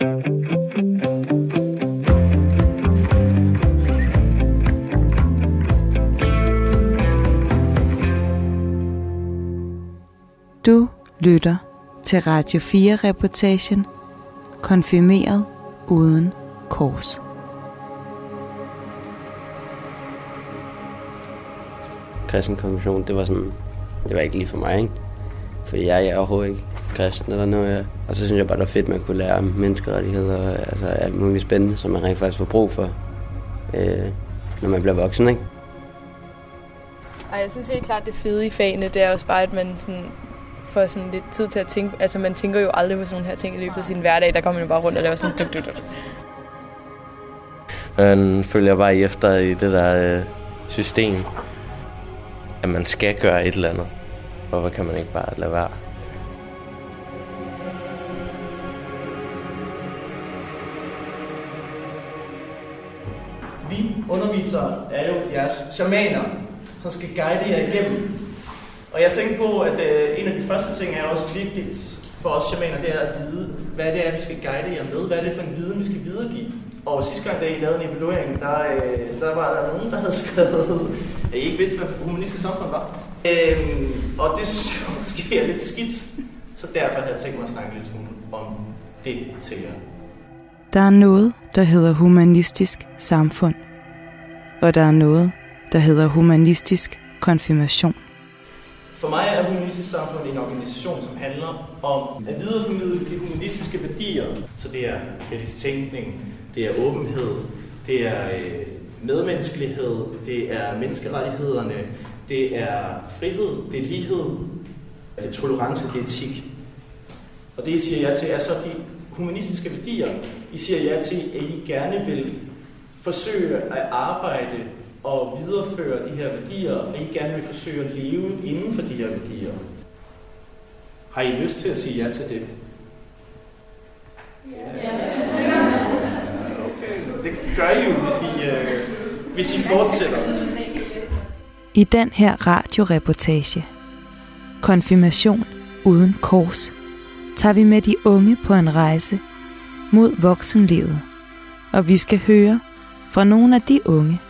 Du lytter til Radio 4-reportagen Konfirmeret uden kors. Kristen konfirmation, det var sådan, det var ikke lige for mig, ikke? For jeg, jeg er overhovedet ikke kristen eller noget. Og så synes jeg bare, det var fedt, at man kunne lære om menneskerettigheder og altså alt muligt spændende, som man rent faktisk får brug for, øh, når man bliver voksen, ikke? Ej, jeg synes helt klart, det fede i fagene, det er også bare, at man sådan får sådan lidt tid til at tænke. Altså, man tænker jo aldrig på sådan nogle her ting i løbet af sin hverdag. Der kommer man jo bare rundt og laver sådan duk, duk, duk. Man følger bare efter i det der øh, system, at man skal gøre et eller andet. Hvorfor kan man ikke bare lade være? Vi undervisere er jo jeres shamaner, som skal guide jer igennem. Og jeg tænkte på, at øh, en af de første ting er også vigtigt for os shamaner, det er at vide, hvad det er, vi skal guide jer med. Hvad er det for en viden, vi skal videregive? Og sidste gang, da I lavede en evaluering, der, øh, der var der nogen, der havde skrevet, at I ikke vidste, hvad humanistisk samfund var. Øhm, og det synes jeg måske er lidt skidt. Så derfor havde jeg tænkt mig at snakke lidt smule om det til jer. Der er noget, der hedder humanistisk samfund, og der er noget, der hedder humanistisk konfirmation. For mig er Humanistisk Samfund en organisation, som handler om at videreformidle de humanistiske værdier. Så det er kritisk tænkning, det er åbenhed, det er øh, medmenneskelighed, det er menneskerettighederne, det er frihed, det er lighed, det er tolerance, det er etik. Og det, I siger ja til, er så de humanistiske værdier. I siger ja til, at I gerne vil forsøge at arbejde og videreføre de her værdier, og I gerne vil forsøge at leve inden for de her værdier. Har I lyst til at sige ja til det? Ja. Okay, det gør I jo, hvis I, øh, hvis I fortsætter. I den her radioreportage, Konfirmation uden kors, tager vi med de unge på en rejse mod voksenlivet, og vi skal høre fra nogle af de unge,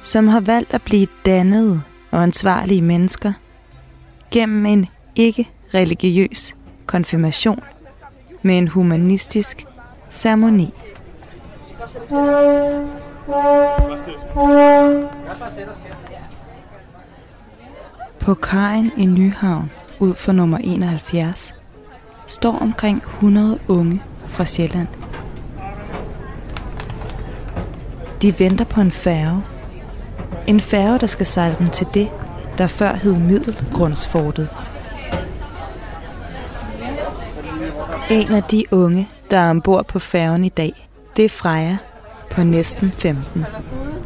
som har valgt at blive dannede og ansvarlige mennesker gennem en ikke-religiøs konfirmation med en humanistisk ceremoni. På kajen i Nyhavn ud for nummer 71 står omkring 100 unge fra Sjælland. De venter på en færge. En færge, der skal sejle dem til det, der før hed Middelgrundsfortet. En af de unge, der er ombord på færgen i dag, det er Freja på næsten 15.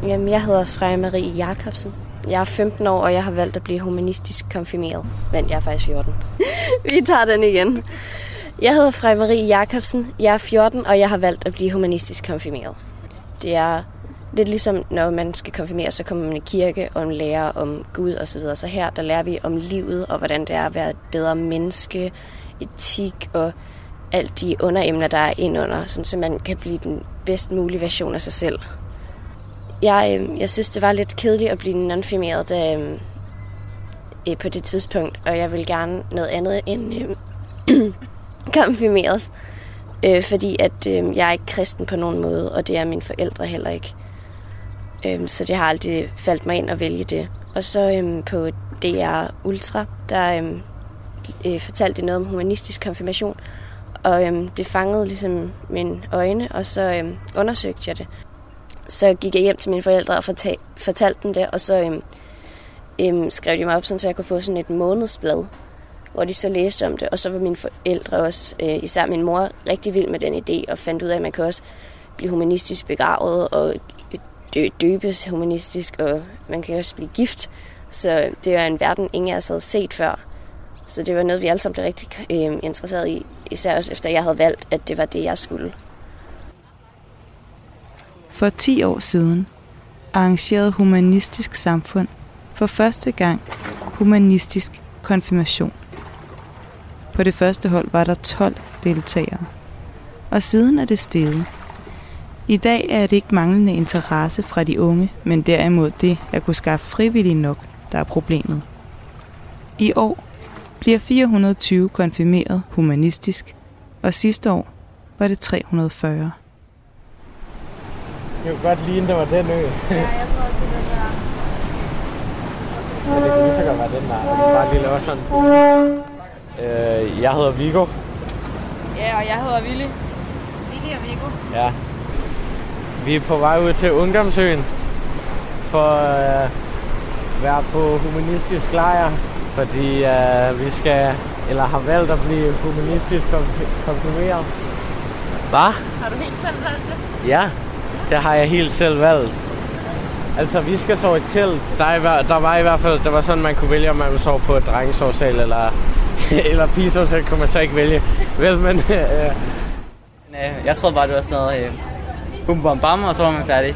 Jamen, jeg hedder Freja Marie Jacobsen. Jeg er 15 år, og jeg har valgt at blive humanistisk konfirmeret. Men jeg er faktisk 14. Vi tager den igen. Jeg hedder Freja Marie Jacobsen. Jeg er 14, og jeg har valgt at blive humanistisk konfirmeret. Det er lidt ligesom, når man skal konfirmere, så kommer man i kirke og man lærer om Gud og så videre. Så her, der lærer vi om livet, og hvordan det er at være et bedre menneske, etik og alt de underemner, der er indunder, sådan så man kan blive den bedst mulige version af sig selv. Jeg, øh, jeg synes, det var lidt kedeligt at blive nonfirmeret da, øh, på det tidspunkt, og jeg ville gerne noget andet end øh, konfirmeres, øh, fordi at øh, jeg er ikke kristen på nogen måde, og det er mine forældre heller ikke. Øh, så det har aldrig faldt mig ind at vælge det. Og så øh, på DR Ultra, der øh, øh, fortalte det noget om humanistisk konfirmation, og øh, det fangede ligesom mine øjne, og så øh, undersøgte jeg det. Så gik jeg hjem til mine forældre og fortal, fortalte dem det, og så øhm, øhm, skrev de mig op, sådan, så jeg kunne få sådan et månedsblad, hvor de så læste om det. Og så var mine forældre også, øh, især min mor, rigtig vild med den idé, og fandt ud af, at man kan også blive humanistisk begravet og dø, døbes humanistisk, og man kan også blive gift. Så det var en verden, ingen af os havde set før. Så det var noget, vi alle sammen blev rigtig øh, interesseret i, især også efter jeg havde valgt, at det var det, jeg skulle. For 10 år siden arrangerede Humanistisk Samfund for første gang humanistisk konfirmation. På det første hold var der 12 deltagere. og siden er det steget. I dag er det ikke manglende interesse fra de unge, men derimod det at kunne skaffe frivillige nok, der er problemet. I år bliver 420 konfirmeret humanistisk, og sidste år var det 340. Det kunne godt ligne, det var den ø. Ja, jeg tror også, det der. Men det kan lige så godt være den der. Bare lige lave sådan. Øh, jeg hedder Viggo. Ja, og jeg hedder Willy. Ja. Vi er på vej ud til Ungdomsøen for at øh, være på humanistisk lejr, fordi øh, vi skal, eller har valgt at blive humanistisk konf- konfirmeret. Hvad? Har du helt selv valgt det? Ja, det har jeg helt selv valgt. Altså, vi skal sove i telt. Der, er, der var i hvert fald, der var sådan, man kunne vælge, om man ville sove på et drengesovsal eller, eller pigesovsal, kunne man så ikke vælge. Vel, men øh, Øh, Jeg troede bare, det var sådan noget øh, bum bum bam, og så var man færdig.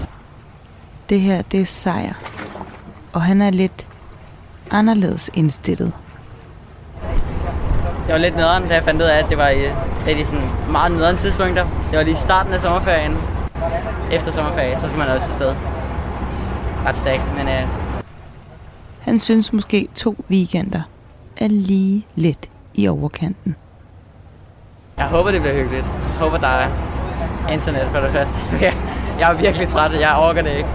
Det her, det er sejr. Og han er lidt anderledes indstillet. Det var lidt nederen, da jeg fandt ud af, at det var i et af de sådan meget nederen tidspunkter. Det var lige i starten af sommerferien. Efter sommerferie, så skal man også afsted. Ret stærkt, men øh, Han synes måske to weekender er lige lidt i overkanten. jeg håber, det bliver hyggeligt. Jeg håber, der er internet for det første. Jeg- er virkelig træt, jeg orker det ikke.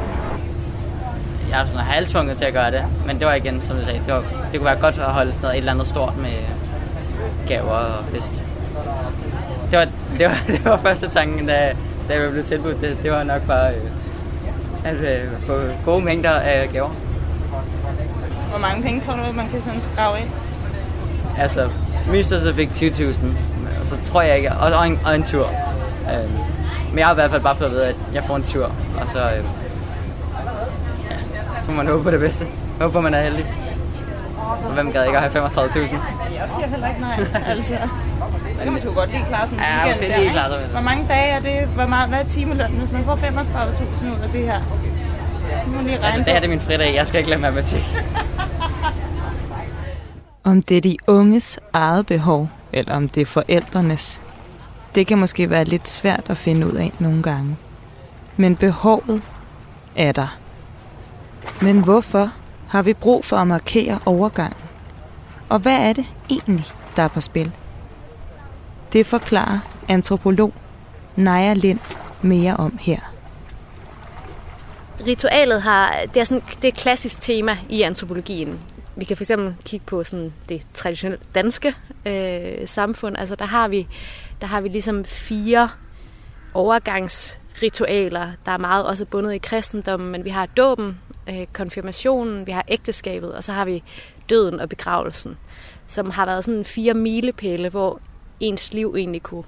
Jeg er sådan halvtvunget til at gøre det, men det var igen, som du sagde, det, var, det kunne være godt at holde sådan noget, et eller andet stort med gaver og fest. Det var, det var, det var første tanken, da, da jeg blev tilbudt det. Det var nok bare øh, at øh, få gode mængder af gaver. Hvor mange penge tror du, man kan sådan skrave ind? Altså, Myster så fik 20.000, og så tror jeg ikke, og, og, en, og en tur. Øh, men jeg har i hvert fald bare fået at vide, at jeg får en tur, og så, øh, ja, så må man håbe på det bedste. Håber, man er heldig. Og hvem gad ikke at have 35.000? Jeg siger heller ikke nej. Altså, så kan man sgu godt lige klare sådan en Ja, weekend måske der, lige klare sig. Hvor mange dage er det? Hvor meget, hvad er timelønnen, hvis man får 35.000 ud af det her? Nu må lige regne Altså, det her det er min fridag. Jeg skal ikke lade matematik. Om det er de unges eget behov, eller om det er forældrenes, det kan måske være lidt svært at finde ud af nogle gange. Men behovet er der. Men hvorfor har vi brug for at markere overgangen? Og hvad er det egentlig, der er på spil? Det forklarer antropolog Naja Lind mere om her. Ritualet har, det er, sådan, det er et klassisk tema i antropologien. Vi kan fx kigge på sådan det traditionelle danske øh, samfund. Altså der har vi der har vi ligesom fire overgangsritualer, der er meget også bundet i kristendommen, men vi har dåben, øh, konfirmationen, vi har ægteskabet, og så har vi døden og begravelsen, som har været sådan fire milepæle, hvor ens liv egentlig kunne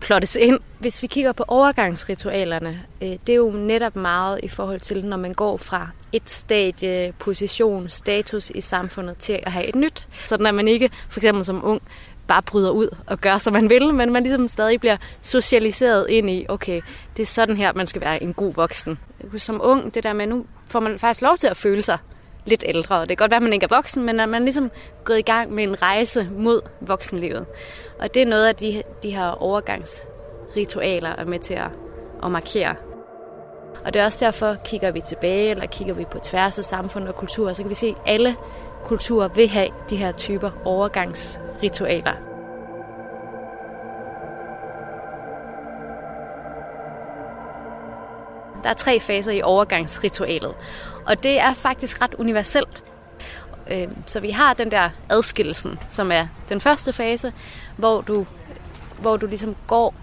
plottes ind. Hvis vi kigger på overgangsritualerne, øh, det er jo netop meget i forhold til, når man går fra et stadie, position, status i samfundet til at have et nyt. Sådan at man ikke, for eksempel som ung, bare bryder ud og gør, som man vil, men man ligesom stadig bliver socialiseret ind i, okay, det er sådan her, man skal være en god voksen. Som ung, det der med, nu får man faktisk lov til at føle sig lidt ældre. Det kan godt være, at man ikke er voksen, men at man ligesom gået i gang med en rejse mod voksenlivet. Og det er noget af de, de her overgangsritualer er med til at, at markere. Og det er også derfor, kigger vi tilbage, eller kigger vi på tværs af samfund og kultur, så kan vi se, at alle kulturer vil have de her typer overgangsritualer. Der er tre faser i overgangsritualet, og det er faktisk ret universelt. Øhm, så vi har den der adskillelsen, som er den første fase, hvor du, hvor du ligesom går,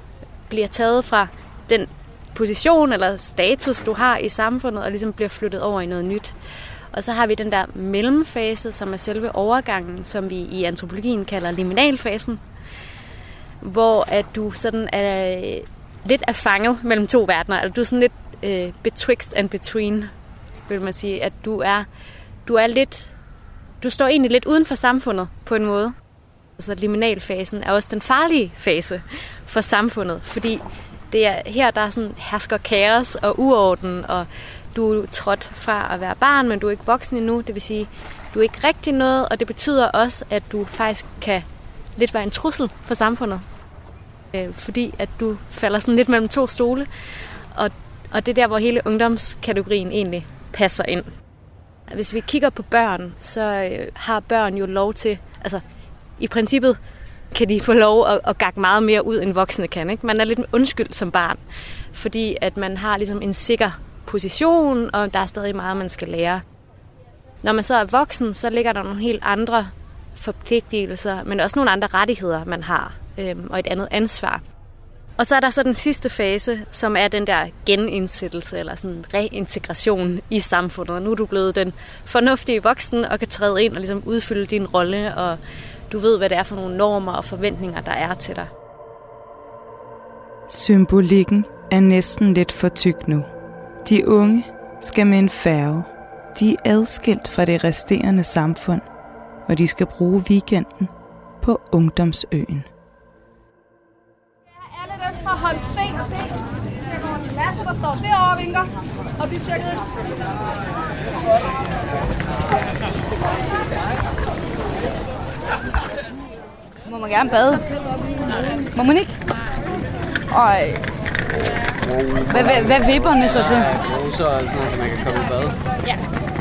bliver taget fra den position eller status, du har i samfundet, og ligesom bliver flyttet over i noget nyt. Og så har vi den der mellemfase, som er selve overgangen, som vi i antropologien kalder liminalfasen, hvor at du sådan er lidt er fanget mellem to verdener. Altså du er sådan lidt øh, betwixt and between, vil man sige. At du er, du er lidt, du står egentlig lidt uden for samfundet på en måde. Altså liminalfasen er også den farlige fase for samfundet, fordi det er her, der er sådan hersker kaos og uorden, og du er trådt fra at være barn, men du er ikke voksen endnu. Det vil sige, du er ikke rigtig noget, og det betyder også, at du faktisk kan lidt være en trussel for samfundet. øh, fordi at du falder sådan lidt mellem to stole, og, og det er der, hvor hele ungdomskategorien egentlig passer ind. Hvis vi kigger på børn, så øh, har børn jo lov til, altså i princippet kan de få lov at, at gakke meget mere ud, end voksne kan. Ikke? Man er lidt undskyld som barn, fordi at man har ligesom en sikker position, og der er stadig meget, man skal lære. Når man så er voksen, så ligger der nogle helt andre forpligtelser, men også nogle andre rettigheder, man har, øhm, og et andet ansvar. Og så er der så den sidste fase, som er den der genindsættelse, eller sådan reintegration i samfundet. Nu er du blevet den fornuftige voksen, og kan træde ind og ligesom udfylde din rolle, og du ved, hvad det er for nogle normer og forventninger, der er til dig. Symbolikken er næsten lidt for tyk nu. De unge skal med en færge. De er adskilt fra det resterende samfund, og de skal bruge weekenden på Ungdomsøen. Hold C, Lasse, der står derovre og vinker, og de tjekker ind. Må man gerne bade? Må man ikke? Ej. Hvad, hvad, hvad vipperne så til? Så sådan noget, så man kan komme i bad. Ja.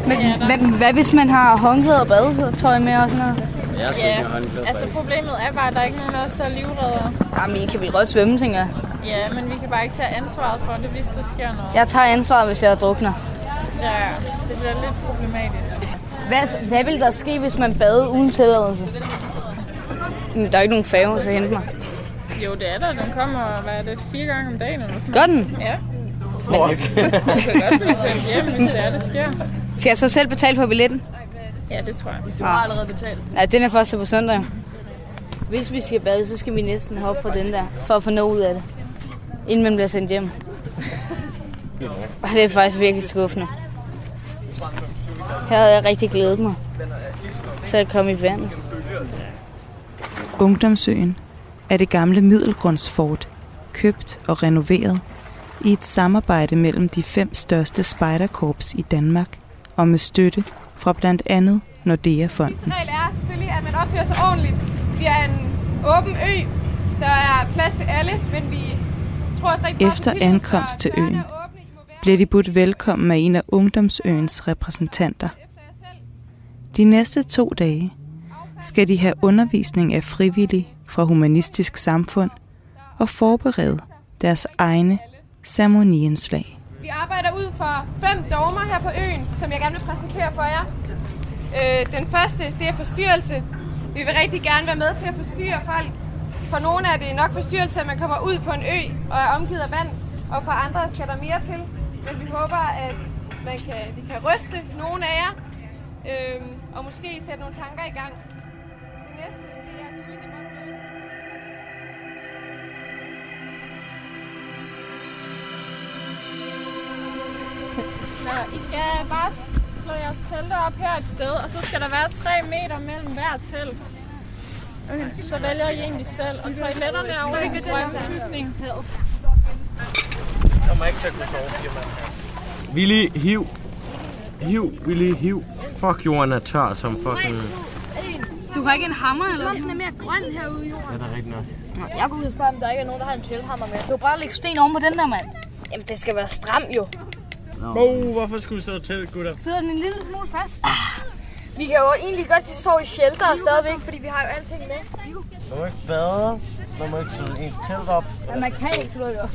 Men, hvad, hvad hvis man har håndklæde og badetøj med og sådan noget? Jeg skal ikke have håndklæde, altså problemet er bare, at der er ikke nogen af os, der er livredder. Jamen, I kan vel godt svømme, tænker jeg. Ja, men vi kan bare ikke tage ansvaret for det, hvis der sker noget. Jeg tager ansvaret, hvis jeg drukner. Ja, det bliver lidt problematisk. Hvad, hvad vil der ske, hvis man bader uden tilladelse? Men der er ikke nogen færge at hente mig. Jo, det er der. Den kommer, hvad er det, fire gange om dagen eller sådan Gør den? Ja. Men, Du kan godt blive sendt hjem, hvis det er, det sker. Skal jeg så selv betale for billetten? Ja, det tror jeg. Du har allerede betalt. Ja, den er først på søndag. Hvis vi skal bade, så skal vi næsten hoppe på den der, for at få noget ud af det. Inden man bliver sendt hjem. Og det er faktisk virkelig skuffende. Her havde jeg rigtig glædet mig. Så jeg kom i vandet. Ungdomsøen er det gamle middelgrundsfort, købt og renoveret i et samarbejde mellem de fem største spejderkorps i Danmark og med støtte fra blandt andet Nordea-fonden. regel er selvfølgelig, at man opfører sig ordentligt. Vi er en åben ø. Der er plads til alle, men vi tror på Efter ankomst til øen er blev de budt velkommen af en af Ungdomsøens repræsentanter. De næste to dage skal de have undervisning af frivillige fra Humanistisk Samfund og forberede deres egne ceremoniindslag. Vi arbejder ud for fem dogmer her på øen, som jeg gerne vil præsentere for jer. Øh, den første, det er forstyrrelse. Vi vil rigtig gerne være med til at forstyrre folk. For nogle er det nok forstyrrelse, at man kommer ud på en ø og er omgivet af vand, og for andre skal der mere til. Men vi håber, at man kan, vi kan ryste nogle af jer, øh, og måske sætte nogle tanker i gang. Det næste, Nå, I skal bare slå jeres telte op her et sted, og så skal der være 3 meter mellem hver telt. Okay. Så vælger I egentlig selv, og toiletterne er over i den grønne bygning. Der må ikke tage kunne sove fire mand. Willy, hiv. Hiv, Willy, hiv. Fuck, jorden er tør som fucking... Du har ikke en hammer, eller Den er mere grøn herude i jorden. Ja, det er rigtigt nok. Jeg går ud og spørge, om der ikke er nogen, der har en telthammer med. Du bare lægge sten oven på den der, mand. Jamen, det skal være stram, jo. Mo, hvorfor skulle du så til, gutter? Sidder den en lille smule fast? Vi kan jo egentlig godt sove i shelter stadigvæk, fordi vi har jo alting med. Man må ikke bade. Man må ikke sidde ens telt op. Ja, man kan ikke slå det op.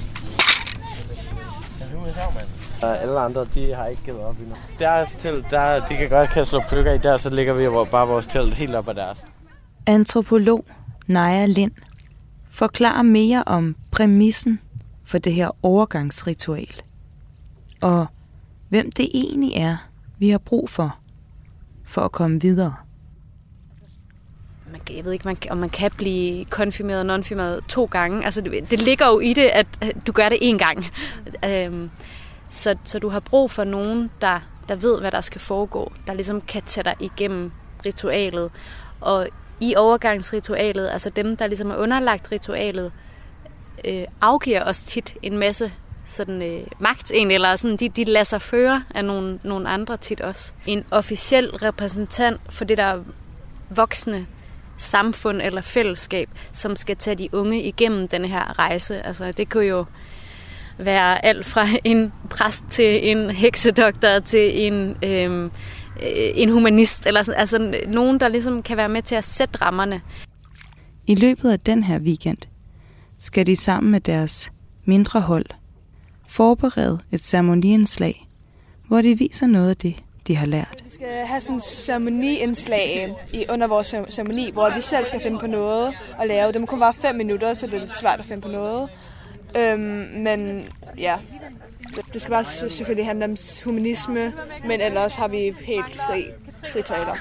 Er. Uh, alle andre, de har ikke givet op endnu. Deres telt, der, de kan godt kan slå pløkker i der, så ligger vi jo bare vores telt helt op ad deres. Antropolog Naja Lind forklarer mere om præmissen for det her overgangsritual. Og hvem det egentlig er, vi har brug for, for at komme videre. man, jeg ved ikke, man, kan- om man kan blive konfirmeret og nonfirmeret to gange. Altså, det, det ligger jo i det, at at du gør det én gang. Øhm, så, så du har brug for nogen, der, der ved, hvad der skal foregå, der ligesom kan tage dig igennem ritualet. Og i overgangsritualet, altså dem, der ligesom er underlagt ritualet, øh, afgiver os tit en masse sådan, øh, magt egentlig, eller sådan, de, de lader sig føre af nogle, nogle andre tit også. En officiel repræsentant for det der voksne samfund eller fællesskab, som skal tage de unge igennem den her rejse. Altså det kunne jo være alt fra en præst til en heksedoktor til en, øhm, øh, en humanist, eller sådan, altså nogen, der ligesom kan være med til at sætte rammerne. I løbet af den her weekend skal de sammen med deres mindre hold forberede et ceremoniindslag, hvor de viser noget af det, de har lært. Vi skal have sådan en ceremoniindslag i, under vores ceremoni, hvor vi selv skal finde på noget at lave. Det må kun være fem minutter, så det er lidt svært at finde på noget. Øhm, men ja, det skal bare selvfølgelig handle om humanisme, men ellers har vi helt fri, fri taler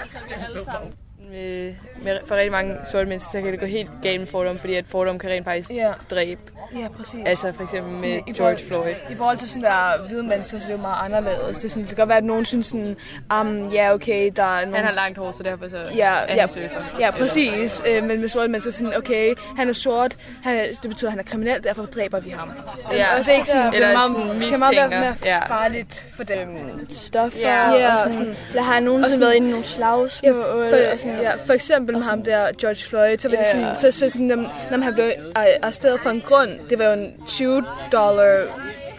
med, med, for rigtig mange sorte mennesker, så kan det gå helt galt med fordom, fordi at fordom kan rent faktisk ja. dræbe. Ja, præcis. Altså for eksempel med sådan, George Floyd. I forhold til sådan der hvide mennesker, så er det jo meget anderledes. Det, er sådan, det kan godt være, at nogen synes sådan, um, ja okay, der er nogen... Han har langt hår, så derfor så ja, ja, ja, præcis. Øh, men med sorte mennesker sådan, okay, han er sort, han er, det betyder, at han er kriminel, derfor dræber vi ham. Ja, og det er ikke sådan, eller det er meget, sådan, kan meget være mere ja. farligt for dem. Stoffer ja. og sådan. Der har nogensinde været inde i nogle slagsmål. Ja, for, og sådan, ja, for eksempel med ham der, George Floyd, så var det sådan, så, så sådan, når, når han blev arresteret for en grund, det var jo en 20 dollar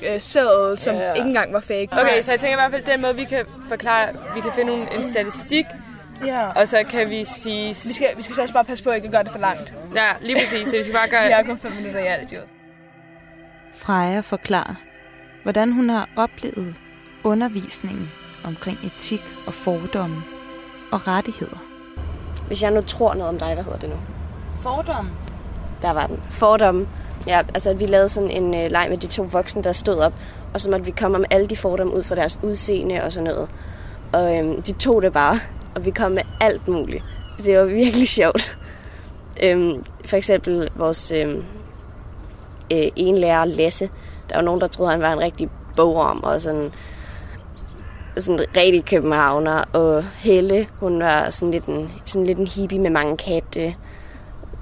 øh, seddel, som yeah. ikke engang var fake. Okay, så jeg tænker i hvert fald, den måde, vi kan forklare, vi kan finde en, en statistik, Ja. Og så kan vi sige... Vi skal, vi skal så også bare passe på, at ikke gøre det for langt. Ja, lige præcis. Så vi skal bare gøre... vi har kun fem minutter i alt, jo. Freja forklarer, hvordan hun har oplevet undervisningen omkring etik og fordomme og rettigheder. Hvis jeg nu tror noget om dig, hvad hedder det nu? Fordomme. Der var den. Fordomme. Ja, altså vi lavede sådan en øh, leg med de to voksne, der stod op, og så måtte vi komme med alle de fordomme ud fra deres udseende og sådan noget. Og øhm, de tog det bare, og vi kom med alt muligt. Det var virkelig sjovt. Øhm, for eksempel vores øhm, øh, en lærer, Lasse, der var nogen, der troede, han var en rigtig bogorm, og sådan sådan rigtig københavner, og Helle, hun var sådan lidt en, sådan lidt en hippie med mange katte.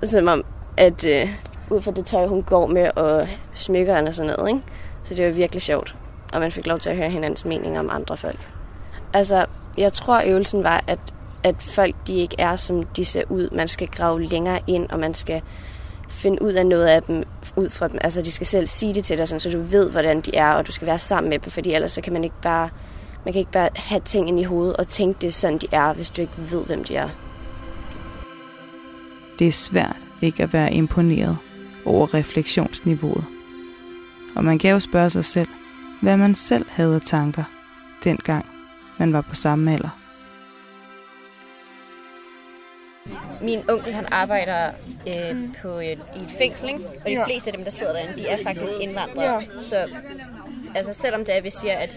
Som om, at øh, ud fra det tøj, hun går med, og smykkerne og sådan noget, ikke? Så det var virkelig sjovt. Og man fik lov til at høre hinandens meninger om andre folk. Altså, jeg tror, øvelsen var, at, at folk de ikke er, som de ser ud. Man skal grave længere ind, og man skal finde ud af noget af dem ud fra dem. Altså, de skal selv sige det til dig, sådan, så du ved, hvordan de er, og du skal være sammen med dem, fordi ellers så kan man ikke bare man kan ikke bare have ting ind i hovedet og tænke det sådan, de er, hvis du ikke ved, hvem de er. Det er svært ikke at være imponeret over refleksionsniveauet. Og man kan jo spørge sig selv, hvad man selv havde tanker, dengang man var på samme alder. Min onkel han arbejder øh, på et, i et fængsel, ikke? og de ja. fleste af dem, der sidder derinde, de er faktisk indvandrere. Ja. Så altså selvom det er, vi siger, at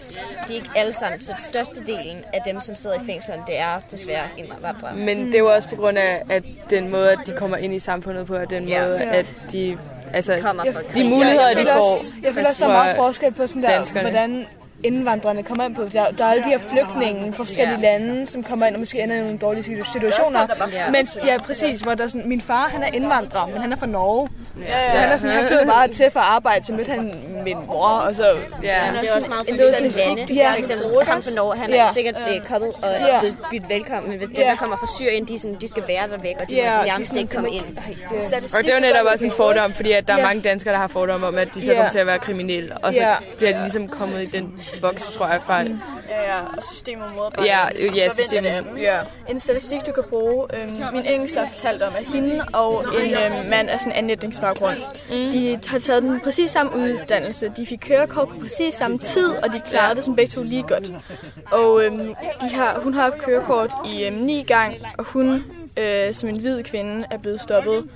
de ikke alle sammen, så størstedelen af dem, som sidder i fængslerne, det er desværre indvandrere. Men det er jo også på grund af, at den måde, at de kommer ind i samfundet på, og den ja. måde, at de altså, kommer fra de muligheder, de får. Jeg føler også så meget forskel på sådan der, danskerne. hvordan indvandrerne kommer ind på. Der, der er alle de her flygtninge fra forskellige yeah. lande, som kommer ind og måske ender i nogle dårlige situationer. Men ja, præcis, hvor der er sådan, min far han er indvandrer, men han er fra Norge. Yeah. Så han er sådan, han flyttede bare til for at arbejde, så mødte han min mor, og så... Ja, det er også meget forskellige lande. Ja. For eksempel ham fra Norge, han er yeah. sikkert blevet kommet og yeah. blevet byttet velkommen, men hvis dem, der kommer fra Syrien, de, sådan, de skal være der væk, og de yeah, nærmest ikke komme ind. Og det er jo netop også en fordom, fordi at der er mange danskere, der har fordomme om, at de så kommer til at være kriminelle, og så bliver de ligesom kommet i den boks, tror jeg, fra... Ja, ja, og systemet modarbejder. Ja, ja, systemet. Ja. En statistik, du kan bruge. Øhm, min engelsk har fortalt om, at hende og en øhm, mand af sådan en anlætningsbaggrund, mm. de har taget den præcis samme uddannelse. De fik kørekort på præcis samme tid, og de klarede det som begge to lige godt. Og øhm, de har, hun har haft kørekort i øhm, ni gang, og hun øh, som en hvid kvinde er blevet stoppet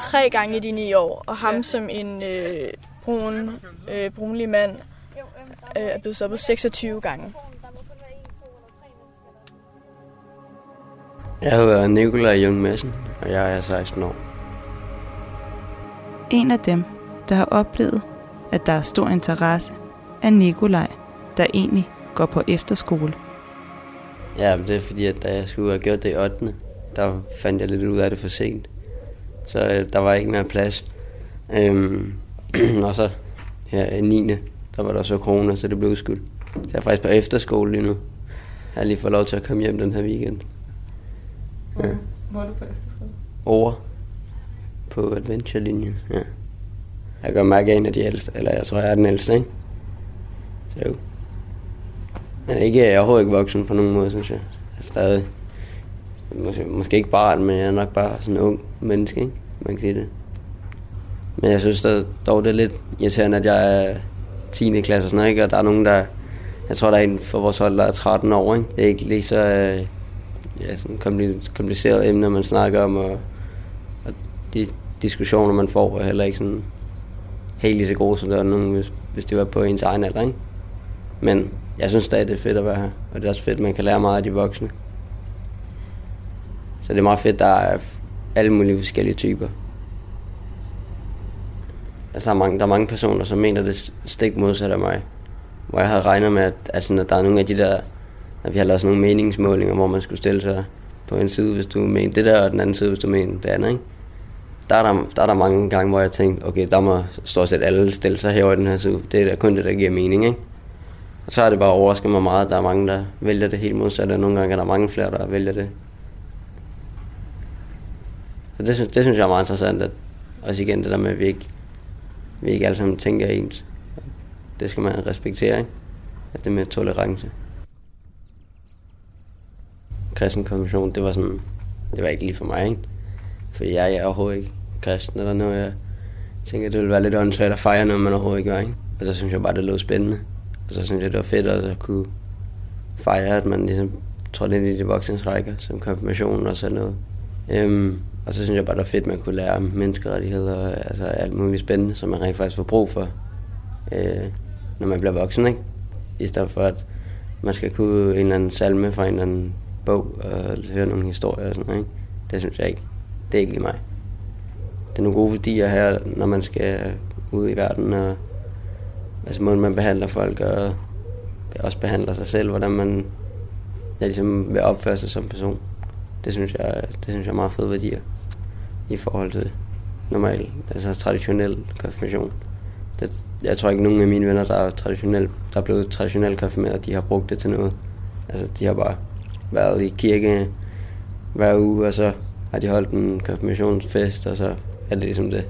tre gange i de ni år, og ham som en øh, brun, øh, brunlig mand øh, er blevet stoppet 26 gange. Jeg hedder Nikolaj Jung Madsen, og jeg er 16 år. En af dem, der har oplevet, at der er stor interesse, er Nikolaj, der egentlig går på efterskole. Ja, det er fordi, at da jeg skulle have gjort det i 8. der fandt jeg lidt ud af det for sent. Så øh, der var ikke mere plads. Øhm, og så her i 9 der var der så corona, så det blev udskudt. Så jeg er faktisk på efterskole lige nu. Jeg har lige fået lov til at komme hjem den her weekend. Ja. Hvor er du på efterskole? over på adventure-linjen, ja. Jeg gør mærke en af de ældste, eller jeg tror, jeg er den ældste, ikke? Så jo. Men ikke, jeg er overhovedet ikke voksen på nogen måde, synes jeg. Jeg er stadig, måske, måske ikke bare, men jeg er nok bare sådan en ung menneske, ikke? Man kan sige det. Men jeg synes da, dog, det er lidt irriterende, at jeg er 10. klasse og sådan noget, ikke? Og der er nogen, der... Jeg tror, der er en for vores hold, der er 13 år, ikke? Det er ikke lige så øh, ja, sådan kompliceret emne, man snakker om, og, og de diskussioner, man får, er heller ikke sådan helt lige så gode, som der er nogen, hvis, hvis det var på ens egen alder, ikke? Men jeg synes stadig, det er fedt at være her, og det er også fedt, at man kan lære meget af de voksne. Så det er meget fedt, der er alle mulige forskellige typer. Altså, der er mange, der er mange personer, som mener det stik modsat af mig. Hvor jeg havde regnet med, at, at, sådan, at der er nogle af de der, at vi har lavet sådan nogle meningsmålinger, hvor man skulle stille sig på en side, hvis du mener det der, og den anden side, hvis du mener det andet, ikke? Der er der, der er der mange gange, hvor jeg tænkte, okay, der må stort set alle stille sig herovre i den her side. Det er da kun det, der giver mening, ikke? Og så har det bare overrasket mig meget, at der er mange, der vælger det helt modsatte, og nogle gange er der mange flere, der vælger det. Så det, det synes jeg er meget interessant, at også igen det der med, at vi ikke vi ikke alle sammen tænker ens. Det skal man respektere, ikke? At det med tolerance. Kristen konfirmation, det var sådan, det var ikke lige for mig, ikke? For jeg er overhovedet ikke kristen eller noget. Jeg tænker, det ville være lidt åndssvagt at fejre noget, man overhovedet ikke var, ikke? Og så synes jeg bare, det lød spændende. Og så synes jeg, det var fedt at kunne fejre, at man ligesom trådte ind i de voksnes rækker, som konfirmation og sådan noget. Øhm, og så synes jeg bare, det var fedt, at man kunne lære om menneskerettigheder og altså alt muligt spændende, som man rent faktisk får brug for, øh, når man bliver voksen, ikke? I stedet for, at man skal kunne en eller anden salme fra en eller anden bog og høre nogle historier og sådan noget, ikke? Det synes jeg ikke. Det er ikke lige mig. Det er nogle gode værdier her, når man skal ud i verden, og altså måden man behandler folk, og også behandler sig selv, hvordan man ja, ligesom vil opføre sig som person. Det synes jeg, det synes jeg er meget fede værdier i forhold til normal, altså traditionel konfirmation. Det, jeg tror ikke, nogen af mine venner, der er, traditionel, der er blevet traditionelt konfirmeret, de har brugt det til noget. Altså, de har bare været i kirke hver uge, og så har de holdt en konfirmationsfest, og så er det ligesom det.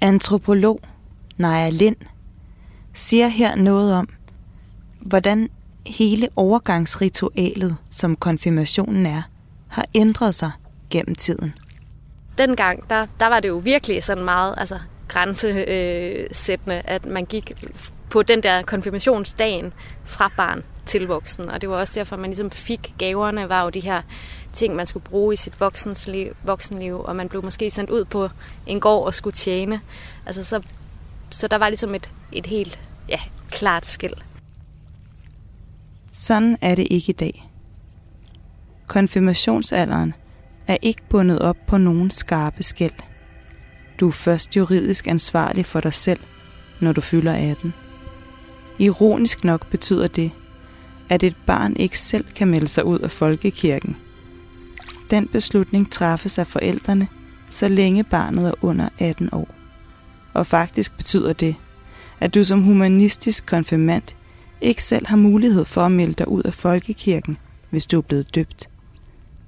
Antropolog Naja Lind siger her noget om, hvordan hele overgangsritualet, som konfirmationen er, har ændret sig gennem tiden. Dengang, der, der var det jo virkelig sådan meget altså, grænsesættende, at man gik på den der konfirmationsdagen fra barn til voksen. Og det var også derfor, man ligesom fik gaverne, var jo de her ting, man skulle bruge i sit voksenliv, voksenliv og man blev måske sendt ud på en gård og skulle tjene. Altså, så, så der var ligesom et, et helt ja, klart skæld. Sådan er det ikke i dag. Konfirmationsalderen er ikke bundet op på nogen skarpe skæld. Du er først juridisk ansvarlig for dig selv, når du fylder 18. Ironisk nok betyder det, at et barn ikke selv kan melde sig ud af folkekirken. Den beslutning træffes af forældrene, så længe barnet er under 18 år. Og faktisk betyder det, at du som humanistisk konfirmand ikke selv har mulighed for at melde dig ud af folkekirken, hvis du er blevet døbt.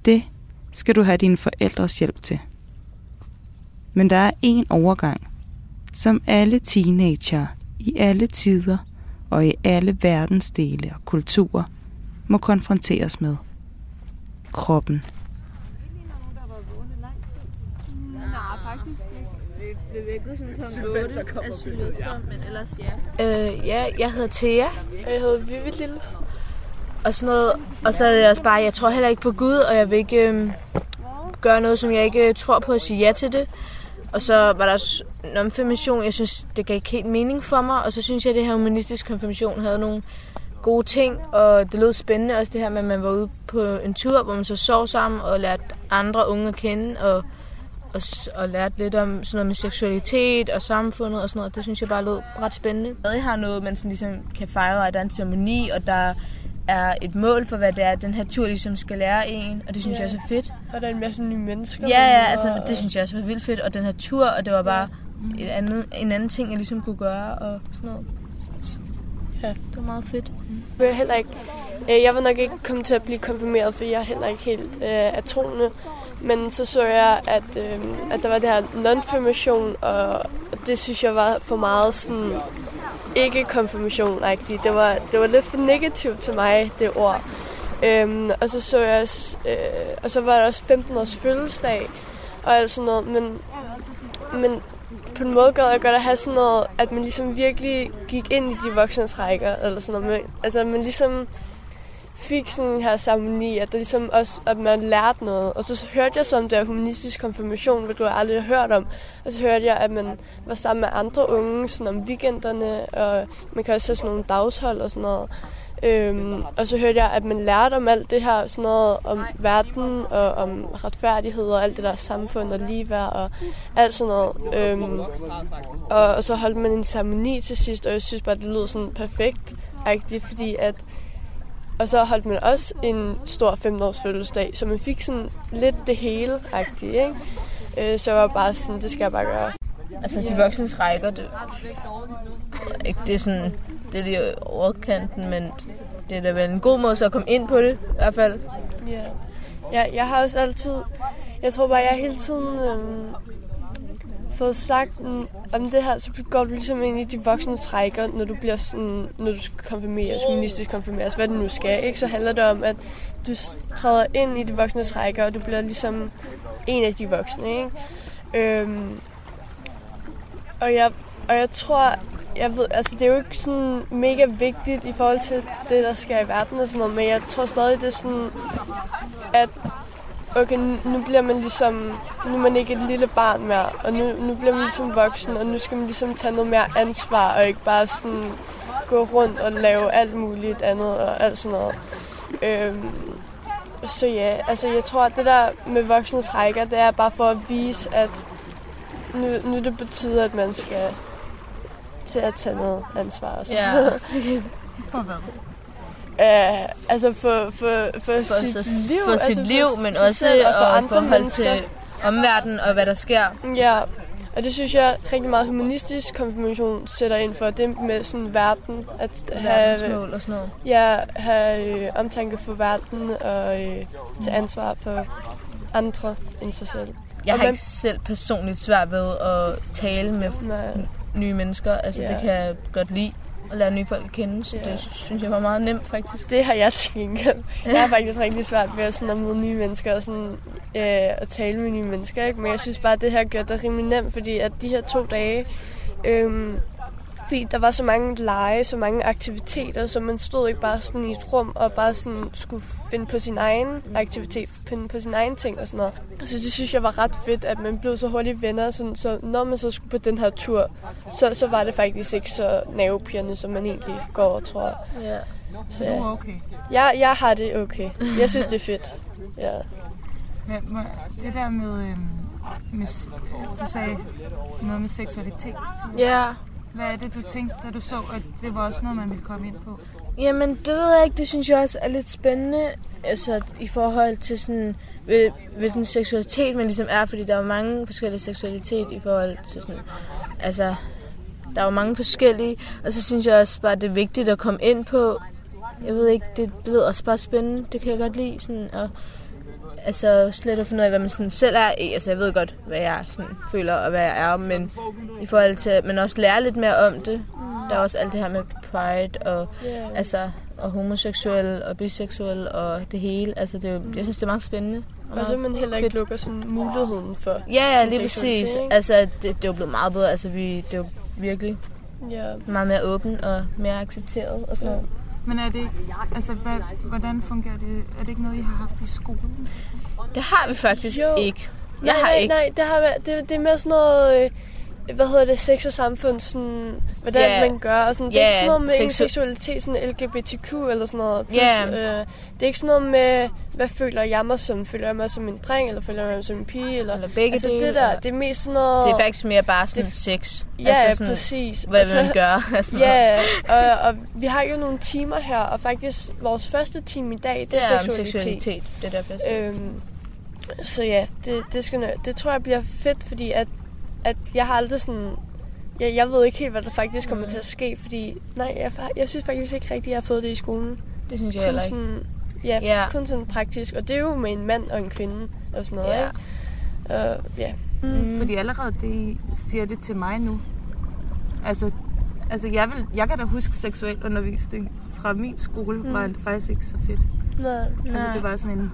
Det skal du have dine forældres hjælp til. Men der er en overgang, som alle teenager i alle tider og i alle verdensdele og kulturer må konfronteres med. Kroppen. blev vækket sådan kl. 8 af Sylvester, men ellers ja. Øh, ja, jeg hedder Thea. Og jeg hedder Vivi Lille. Og sådan noget. Og så er det også bare, jeg tror heller ikke på Gud, og jeg vil ikke øh, gøre noget, som jeg ikke øh, tror på at sige ja til det. Og så var der også en konfirmation, jeg synes, det gav ikke helt mening for mig. Og så synes jeg, at det her humanistiske konfirmation havde nogle gode ting, og det lød spændende også det her med, at man var ude på en tur, hvor man så sov sammen og lærte andre unge at kende, og og, og lærte lidt om sådan noget med seksualitet og samfundet og sådan noget. Det synes jeg bare lød ret spændende. Jeg har noget, man sådan ligesom kan fejre, at der er en ceremoni, og der er et mål for, hvad det er, den her tur ligesom skal lære en, og det synes ja. jeg er fedt. Og der er en masse nye mennesker. Ja, ja, altså det synes jeg også var vildt fedt, og den her tur, og det var bare et andet, en anden ting, jeg ligesom kunne gøre, og sådan noget. Ja, det var meget fedt. Jeg heller ikke, øh, jeg var nok ikke kommet til at blive konfirmeret, for jeg er heller ikke helt øh, er troende. Men så så jeg, at, øh, at der var det her non-formation, og det synes jeg var for meget sådan ikke konfirmation -agtigt. det var, det var lidt for negativt til mig, det ord. Øhm, og så så jeg også, øh, og så var der også 15 års fødselsdag, og alt sådan noget, men, men på en måde gad jeg godt at have sådan noget, at man ligesom virkelig gik ind i de voksnes rækker, eller sådan noget. Men, altså man ligesom fik sådan en her ceremoni, at, der ligesom også, at man lærte noget. Og så hørte jeg så om det her humanistisk konfirmation, hvilket jeg aldrig har hørt om. Og så hørte jeg, at man var sammen med andre unge sådan om weekenderne, og man kan også have sådan nogle dagshold og sådan noget. Øhm, og så hørte jeg, at man lærte om alt det her, sådan noget om verden og om retfærdighed og alt det der samfund og ligeværd og alt sådan noget. Øhm, og, og så holdt man en ceremoni til sidst, og jeg synes bare, det lød sådan perfekt, fordi at og så holdt man også en stor 15-års fødselsdag, så man fik sådan lidt det hele agtigt, ikke? Øh, så var bare sådan, det skal jeg bare gøre. Altså, de voksnes rækker, det, ikke, det er sådan, det er lige overkanten, men det er da vel en god måde så at komme ind på det, i hvert fald. Ja, ja jeg har også altid, jeg tror bare, jeg hele tiden øhm, fået sagt mm, om det her, så går du ligesom ind i de voksne trækker, når du bliver sådan, når du skal konfirmeres, ministerisk konfirmeres, hvad du nu skal, ikke? Så handler det om, at du træder ind i de voksne trækker, og du bliver ligesom en af de voksne, ikke? Øhm, og jeg, og jeg tror, jeg ved, altså det er jo ikke sådan mega vigtigt i forhold til det, der sker i verden og sådan noget, men jeg tror stadig, det er sådan, at okay, nu bliver man ligesom, nu er man ikke et lille barn mere, og nu, nu bliver man ligesom voksen, og nu skal man ligesom tage noget mere ansvar, og ikke bare sådan gå rundt og lave alt muligt andet og alt sådan noget. Øhm, så ja, altså jeg tror, at det der med voksne trækker, det er bare for at vise, at nu, nu det tide, at man skal til at tage noget ansvar. Og sådan. Ja. For hvad? Uh, altså for, for, for, For, sit så, liv, for sit altså liv, for men sig også og for og forhold mennesker. til omverdenen og hvad der sker. Ja, og det synes jeg rigtig meget humanistisk konfirmation sætter ind for. Det med sådan verden. At have, Verdensmål og sådan noget. Ja, have øh, omtanke for verden og øh, tage ansvar for andre end sig selv. Jeg Og har man- ikke selv personligt svært ved at tale med Nej. nye mennesker. Altså, Ja. det kan jeg godt lide at lære nye folk at kende, så det synes jeg var meget nemt faktisk. Det har jeg til gengæld. Jeg har faktisk rigtig svært ved at, sådan, at møde nye mennesker og sådan, øh, at tale med nye mennesker. Ikke? Men jeg synes bare, at det her gør det rimelig nemt, fordi at de her to dage, øh, fordi der var så mange lege, så mange aktiviteter, så man stod ikke bare sådan i et rum og bare sådan skulle finde på sin egen aktivitet, finde på sin egen ting og sådan noget. Så det synes jeg var ret fedt, at man blev så hurtigt venner, sådan, så når man så skulle på den her tur, så, så var det faktisk ikke så nervepirrende, som man egentlig går og tror. Ja. Så du er okay? Jeg, jeg har det okay. Jeg synes, det er fedt. Ja. Ja, det der med, øhm, med, du sagde noget med seksualitet. Ja. Hvad er det, du tænkte, da du så, at det var også noget, man ville komme ind på? Jamen, det ved jeg ikke. Det synes jeg også er lidt spændende. Altså, i forhold til sådan, hvilken seksualitet man ligesom er. Fordi der er mange forskellige seksualitet i forhold til sådan... Altså, der er jo mange forskellige. Og så synes jeg også bare, det er vigtigt at komme ind på. Jeg ved ikke, det, det lyder også bare spændende. Det kan jeg godt lide. Sådan, og, altså, slet at finde ud af, hvad man sådan selv er. Altså, jeg ved godt, hvad jeg sådan, føler og hvad jeg er. Men i forhold til, man også lærer lidt mere om det. Der er også alt det her med pride og, Ja. altså, og homoseksuel og biseksuel og det hele. Altså, det jeg synes, det er meget spændende. Og så man heller ikke lukker sådan muligheden for Ja, ja, lige præcis. ikke? Altså, det, det er blevet meget bedre. Altså, vi, det er jo virkelig Ja. meget mere åben og mere accepteret og sådan noget. Men er det ikke, altså, hvad, hvordan fungerer det? Er det ikke noget, I har haft i skolen? Det har vi faktisk Jo. ikke. Jeg nej, har nej, ikke. nej, det, har, været- det, det er mere sådan noget, øh, hvad hedder det, sex og samfund, sådan, hvordan Ja. man gør, og sådan. Det er Ja, ikke sådan noget med en seksualitet, sådan LGBTQ eller sådan noget. Plus, Ja. øh, det er ikke sådan noget med, hvad føler jeg mig som? Føler jeg mig som en dreng, eller føler jeg mig som en pige? Eller, Eller begge altså, dele, det der, eller- det er mest sådan noget... Det er faktisk mere bare sådan sex. Ja, altså sådan, præcis. Hvad Og så- vil man gøre? Altså, Ja, og, og vi har jo nogle timer her, og faktisk vores første time i dag, det, Det er om seksualitet. seksualitet. Det er derfor, jeg. Øhm, så ja, det, det, skal, det tror jeg bliver fedt, fordi at, at jeg har aldrig sådan... Jeg, jeg ved ikke helt, hvad der faktisk kommer til at ske, fordi nej, jeg, jeg synes faktisk ikke rigtigt, at jeg har fået det i skolen. Det synes jeg Kun heller ikke. sådan ja, ja, kun sådan praktisk. Og det er jo med en mand og en kvinde og sådan noget, ja. ikke? Uh, ja. Mm. Fordi allerede det siger det til mig nu. Altså, altså jeg, vil, jeg kan da huske seksuel undervisning fra min skole, mm. var faktisk ikke så fedt. Nej. Altså det var sådan en,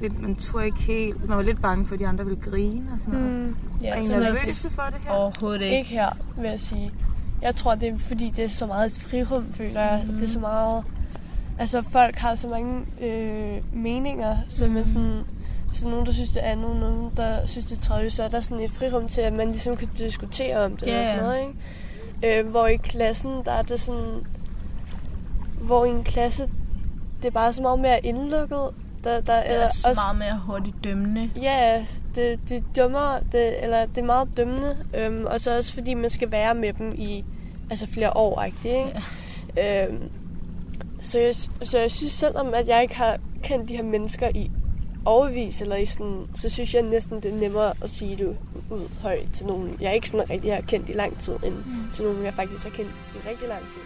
lidt, man tror ikke helt, man var lidt bange for, at de andre ville grine og sådan noget. Mm. Ja, er I nervøse for det her? Overhovedet ikke. Ikke her, vil jeg sige. Jeg tror, det er fordi, det er så meget frirum, føler jeg. Mm. Det er så meget... Altså, folk har så mange øh, meninger, så mm. man sådan... Hvis der er nogen, der synes, det er nogen, nogen der synes, det er træligt, så er der sådan et frirum til, at man ligesom kan diskutere om det yeah. og sådan noget, ikke? Øh, hvor i klassen, der er det sådan... Hvor i en klasse, det er bare så meget mere indlukket. Der, der, det er også meget mere hurtigt dømmende. Ja, det, det dømmer, det, eller det er meget dømmende. Øhm, og så også fordi man skal være med dem i altså flere år, ikke? Ja. Øhm, så, jeg, så jeg synes, selvom at jeg ikke har kendt de her mennesker i overvis, eller i sådan, så synes jeg næsten, det er nemmere at sige det ud højt til nogen, jeg ikke sådan rigtig har kendt i lang tid, end mm. til nogen, jeg faktisk har kendt i rigtig lang tid.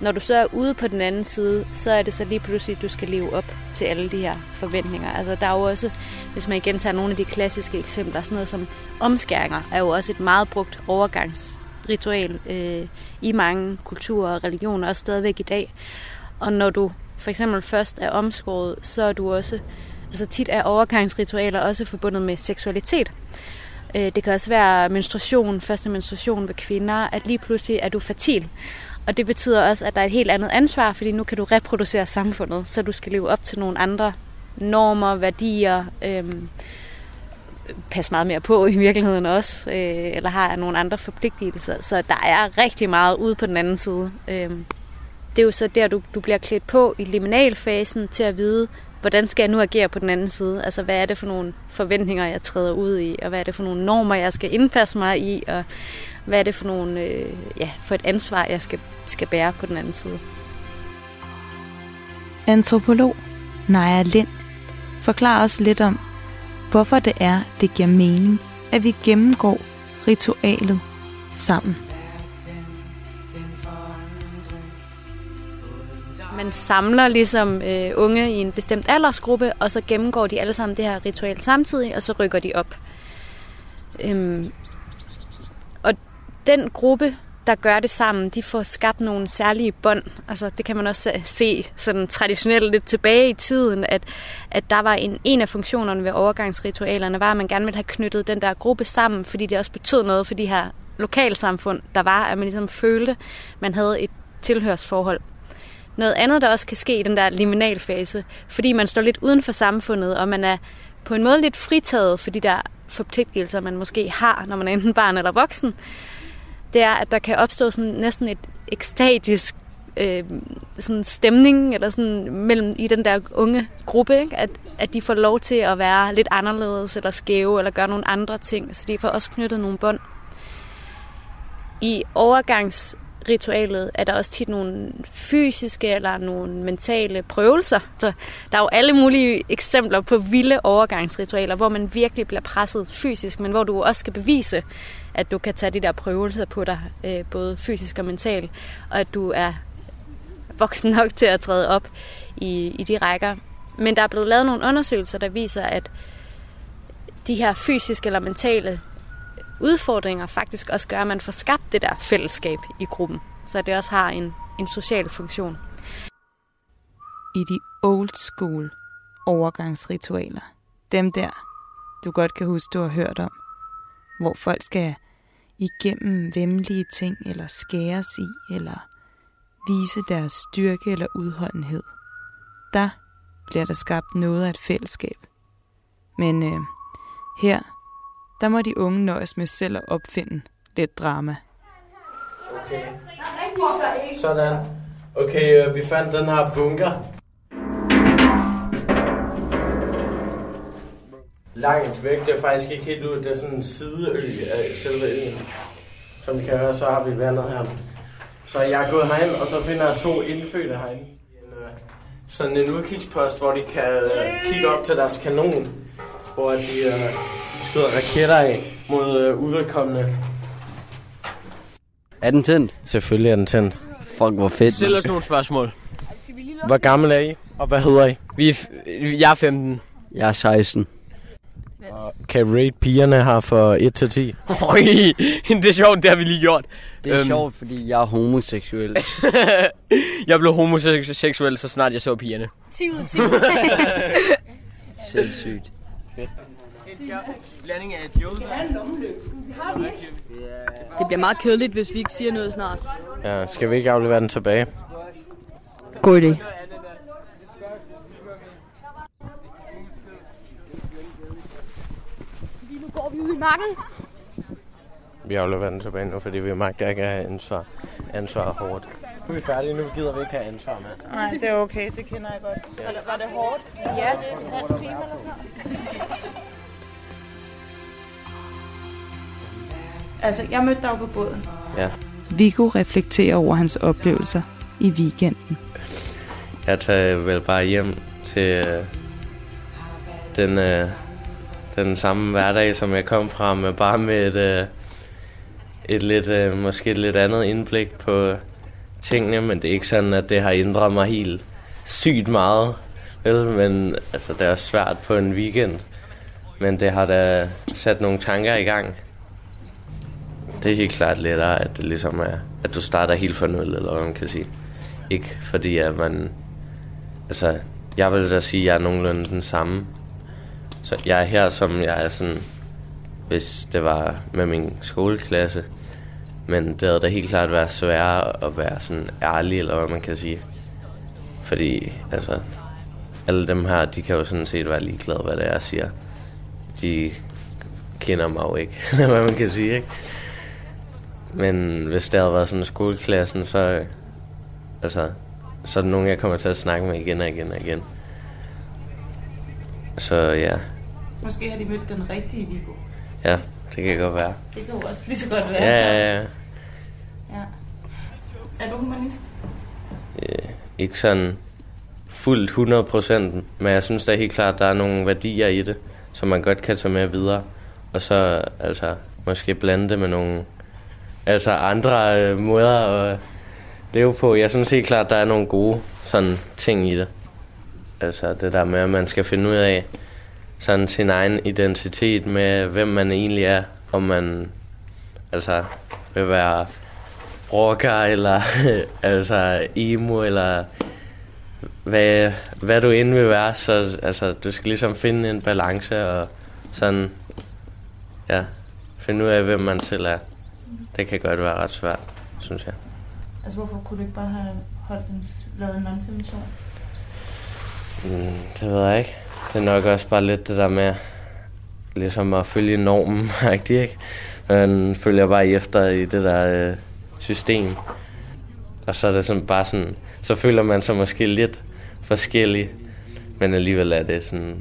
Når du så er ude på den anden side, så er det så lige pludselig, at du skal leve op til alle de her forventninger. Altså der er jo også, hvis man igen tager nogle af de klassiske eksempler, sådan noget som omskæringer, er jo også et meget brugt overgangsritual øh, i mange kulturer og religioner, også stadigvæk i dag. Og når du for eksempel først er omskåret, så er du også, altså tit er overgangsritualer også forbundet med seksualitet. Øh, det kan også være menstruation, første menstruation ved kvinder, at lige pludselig er du fertil. Og det betyder også, at der er et helt andet ansvar, fordi nu kan du reproducere samfundet, så du skal leve op til nogle andre normer, værdier, øhm, passe meget mere på i virkeligheden også, øh, eller har nogle andre forpligtelser. Så der er rigtig meget ude på den anden side. Øhm, det er jo så der, du, du bliver klædt på i liminalfasen til at vide, hvordan skal jeg nu agere på den anden side? Altså, hvad er det for nogle forventninger, jeg træder ud i, og hvad er det for nogle normer, jeg skal indpasse mig i, og hvad er det for, nogle, øh, ja, for et ansvar, jeg skal, skal bære på den anden side. Antropolog Naja Lind forklarer os lidt om, hvorfor det er, det giver mening, at vi gennemgår ritualet sammen. Man samler ligesom øh, unge i en bestemt aldersgruppe, og så gennemgår de alle sammen det her ritual samtidig, og så rykker de op. Øhm, den gruppe, der gør det sammen, de får skabt nogle særlige bånd. Altså, det kan man også se sådan traditionelt lidt tilbage i tiden, at, at der var en, en af funktionerne ved overgangsritualerne, var, at man gerne ville have knyttet den der gruppe sammen, fordi det også betød noget for de her lokalsamfund, der var, at man ligesom følte, man havde et tilhørsforhold. Noget andet, der også kan ske i den der liminalfase, fordi man står lidt uden for samfundet, og man er på en måde lidt fritaget for de der forpligtelser, man måske har, når man er enten barn eller voksen, det er, at der kan opstå sådan næsten et ekstatisk øh, sådan stemning eller sådan mellem i den der unge gruppe, ikke? At, at de får lov til at være lidt anderledes eller skæve eller gøre nogle andre ting, så de får også knyttet nogle bånd. I overgangs ritualet, er der også tit nogle fysiske eller nogle mentale prøvelser. Så der er jo alle mulige eksempler på vilde overgangsritualer, hvor man virkelig bliver presset fysisk, men hvor du også skal bevise, at du kan tage de der prøvelser på dig, øh, både fysisk og mentalt, og at du er voksen nok til at træde op i, i de rækker. Men der er blevet lavet nogle undersøgelser, der viser, at de her fysiske eller mentale udfordringer faktisk også gør, at man får skabt det der fællesskab i gruppen. Så det også har en, en social funktion. I de old school overgangsritualer, dem der, du godt kan huske, du har hørt om, hvor folk skal igennem vemmelige ting, eller skæres i, eller vise deres styrke eller udholdenhed. Der bliver der skabt noget af et fællesskab. Men øh, her, der må de unge nøjes med selv at opfinde lidt drama. Okay. Sådan. Okay, øh, vi fandt den her bunker. langt væk. Det er faktisk ikke helt ud. Det er sådan en sideø af selve øen. Som I kan høre, så har vi vandet her. Så jeg er gået herind, og så finder jeg to indfødte herinde. Øh, sådan en udkigspost, hvor de kan øh, kigge op til deres kanon, hvor de skyder raketter af mod udkommende. Er den tændt? Selvfølgelig er den tændt. Fuck, hvor fedt. Stil os nogle spørgsmål. Hvor gammel er I? Og hvad hedder I? Vi er, f- jeg er 15. Jeg er 16. Og kan rate pigerne her for 1 til 10? Øj, det er sjovt, det har vi lige gjort. Det er Øhm, sjovt, fordi jeg er homoseksuel. jeg blev homoseksuel, så snart jeg så pigerne. 10 ud af 10. Sindssygt. Blanding af Det bliver meget kedeligt, hvis vi ikke siger noget snart. Ja, skal vi ikke aflevere den tilbage? God idé. Lige nu går vi ud i marken. Vi afleverer den tilbage nu, fordi vi magter ikke at have ansvar. Ansvar er hårdt. Nu er vi færdige, nu gider vi ikke have ansvar med. Nej, det er okay. Det kender jeg godt. Var det, var det hårdt? Ja. Var det en halv time eller sådan noget? Altså, jeg mødte dig jo på båden. Ja. Viggo reflekterer over hans oplevelser i weekenden. Jeg tager vel bare hjem til øh, den, øh, den samme hverdag, som jeg kom fra, med bare med et, øh, et lidt, øh, måske et lidt andet indblik på tingene, men det er ikke sådan, at det har ændret mig helt sygt meget. Vel, men altså, det er også svært på en weekend. Men det har da sat nogle tanker i gang. Det er helt klart lettere, at det ligesom er, at du starter helt fra nul, eller hvad man kan sige. Ikke fordi, at man... Altså, jeg vil da sige, at jeg er nogenlunde den samme. Så jeg er her, som jeg er sådan... Hvis det var med min skoleklasse. Men det havde da helt klart været sværere at være sådan ærlig, eller hvad man kan sige. Fordi, altså... Alle dem her, de kan jo sådan set være ligeglade, hvad det er, jeg siger. De kender mig jo ikke, hvad man kan sige, ikke? Men hvis det havde været sådan skoleklassen, så, altså, så er det nogen, jeg kommer til at snakke med igen og igen og igen. Så ja, Måske har de mødt den rigtige Viggo. ja, det kan godt være. Det kan jo også lige så godt være. Ja, ja, ja. ja. Er du humanist? Øh, ikke sådan fuldt 100 procent, men jeg synes da helt klart, at der er nogle værdier i det, som man godt kan tage med videre. Og så altså, måske blande det med nogle altså andre øh, måder at leve på. Jeg synes helt klart, der er nogle gode sådan, ting i det. Altså det der med, at man skal finde ud af sådan sin egen identitet med, hvem man egentlig er. Om man altså vil være rocker, eller altså emo, eller hvad, hvad du end vil være. Så altså, du skal ligesom finde en balance og sådan, ja, finde ud af, hvem man selv er. Det kan godt være ret svært, synes jeg. Altså, hvorfor kunne du ikke bare have holdt en, lavet en non-mission? Mm, det ved jeg ikke. Det er nok også bare lidt det der med ligesom at følge normen, ikke? Man følger bare efter i det der øh, system. Og så er det sådan bare sådan, så føler man sig måske lidt forskellig, men alligevel er det sådan,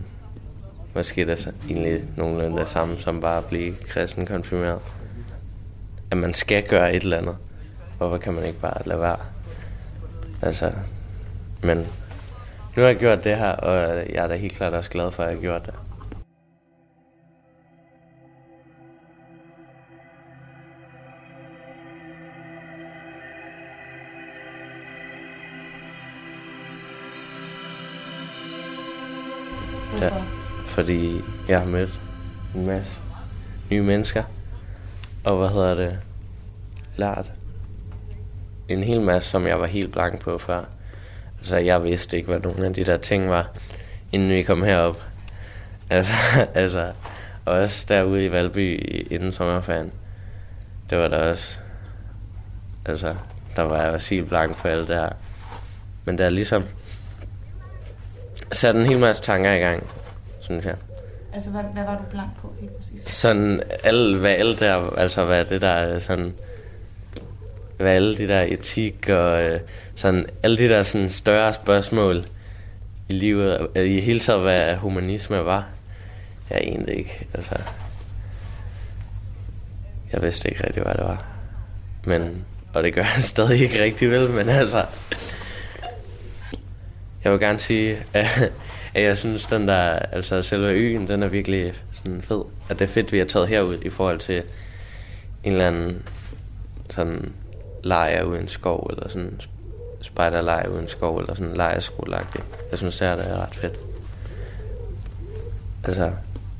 måske det er egentlig nogenlunde det samme som bare at blive kristen konfirmeret. At man skal gøre et eller andet. Hvorfor kan man ikke bare lade være? Altså, men nu har jeg gjort det her, og jeg er da helt klart også glad for, at jeg har gjort det. Ja, fordi jeg har mødt en masse nye mennesker, og hvad hedder det, lært en hel masse, som jeg var helt blank på før. Altså, jeg vidste ikke, hvad nogle af de der ting var, inden vi kom herop. Altså, altså også derude i Valby inden sommerferien. Det var der også, altså, der var jeg også helt blank for alt det her. Men der er ligesom sat en hel masse tanker i gang, synes jeg. Altså, hvad, hvad var du blank på helt præcis? Sådan alle, hvad alle der, altså hvad det der øh, sådan, hvad alle de der etik og øh, sådan, alle de der sådan større spørgsmål i livet, øh, i hele taget hvad humanisme var, jeg egentlig ikke, altså, jeg vidste ikke rigtig, hvad det var. Men, og det gør jeg stadig ikke rigtig vel, men altså, jeg vil gerne sige, at, at jeg synes, den der, altså selve øen, den er virkelig sådan fed. At det er fedt, vi har taget herud i forhold til en eller anden sådan lejr uden skov, eller sådan spejderlejr uden skov, eller sådan en. Jeg synes, det er, det er ret fedt. Altså,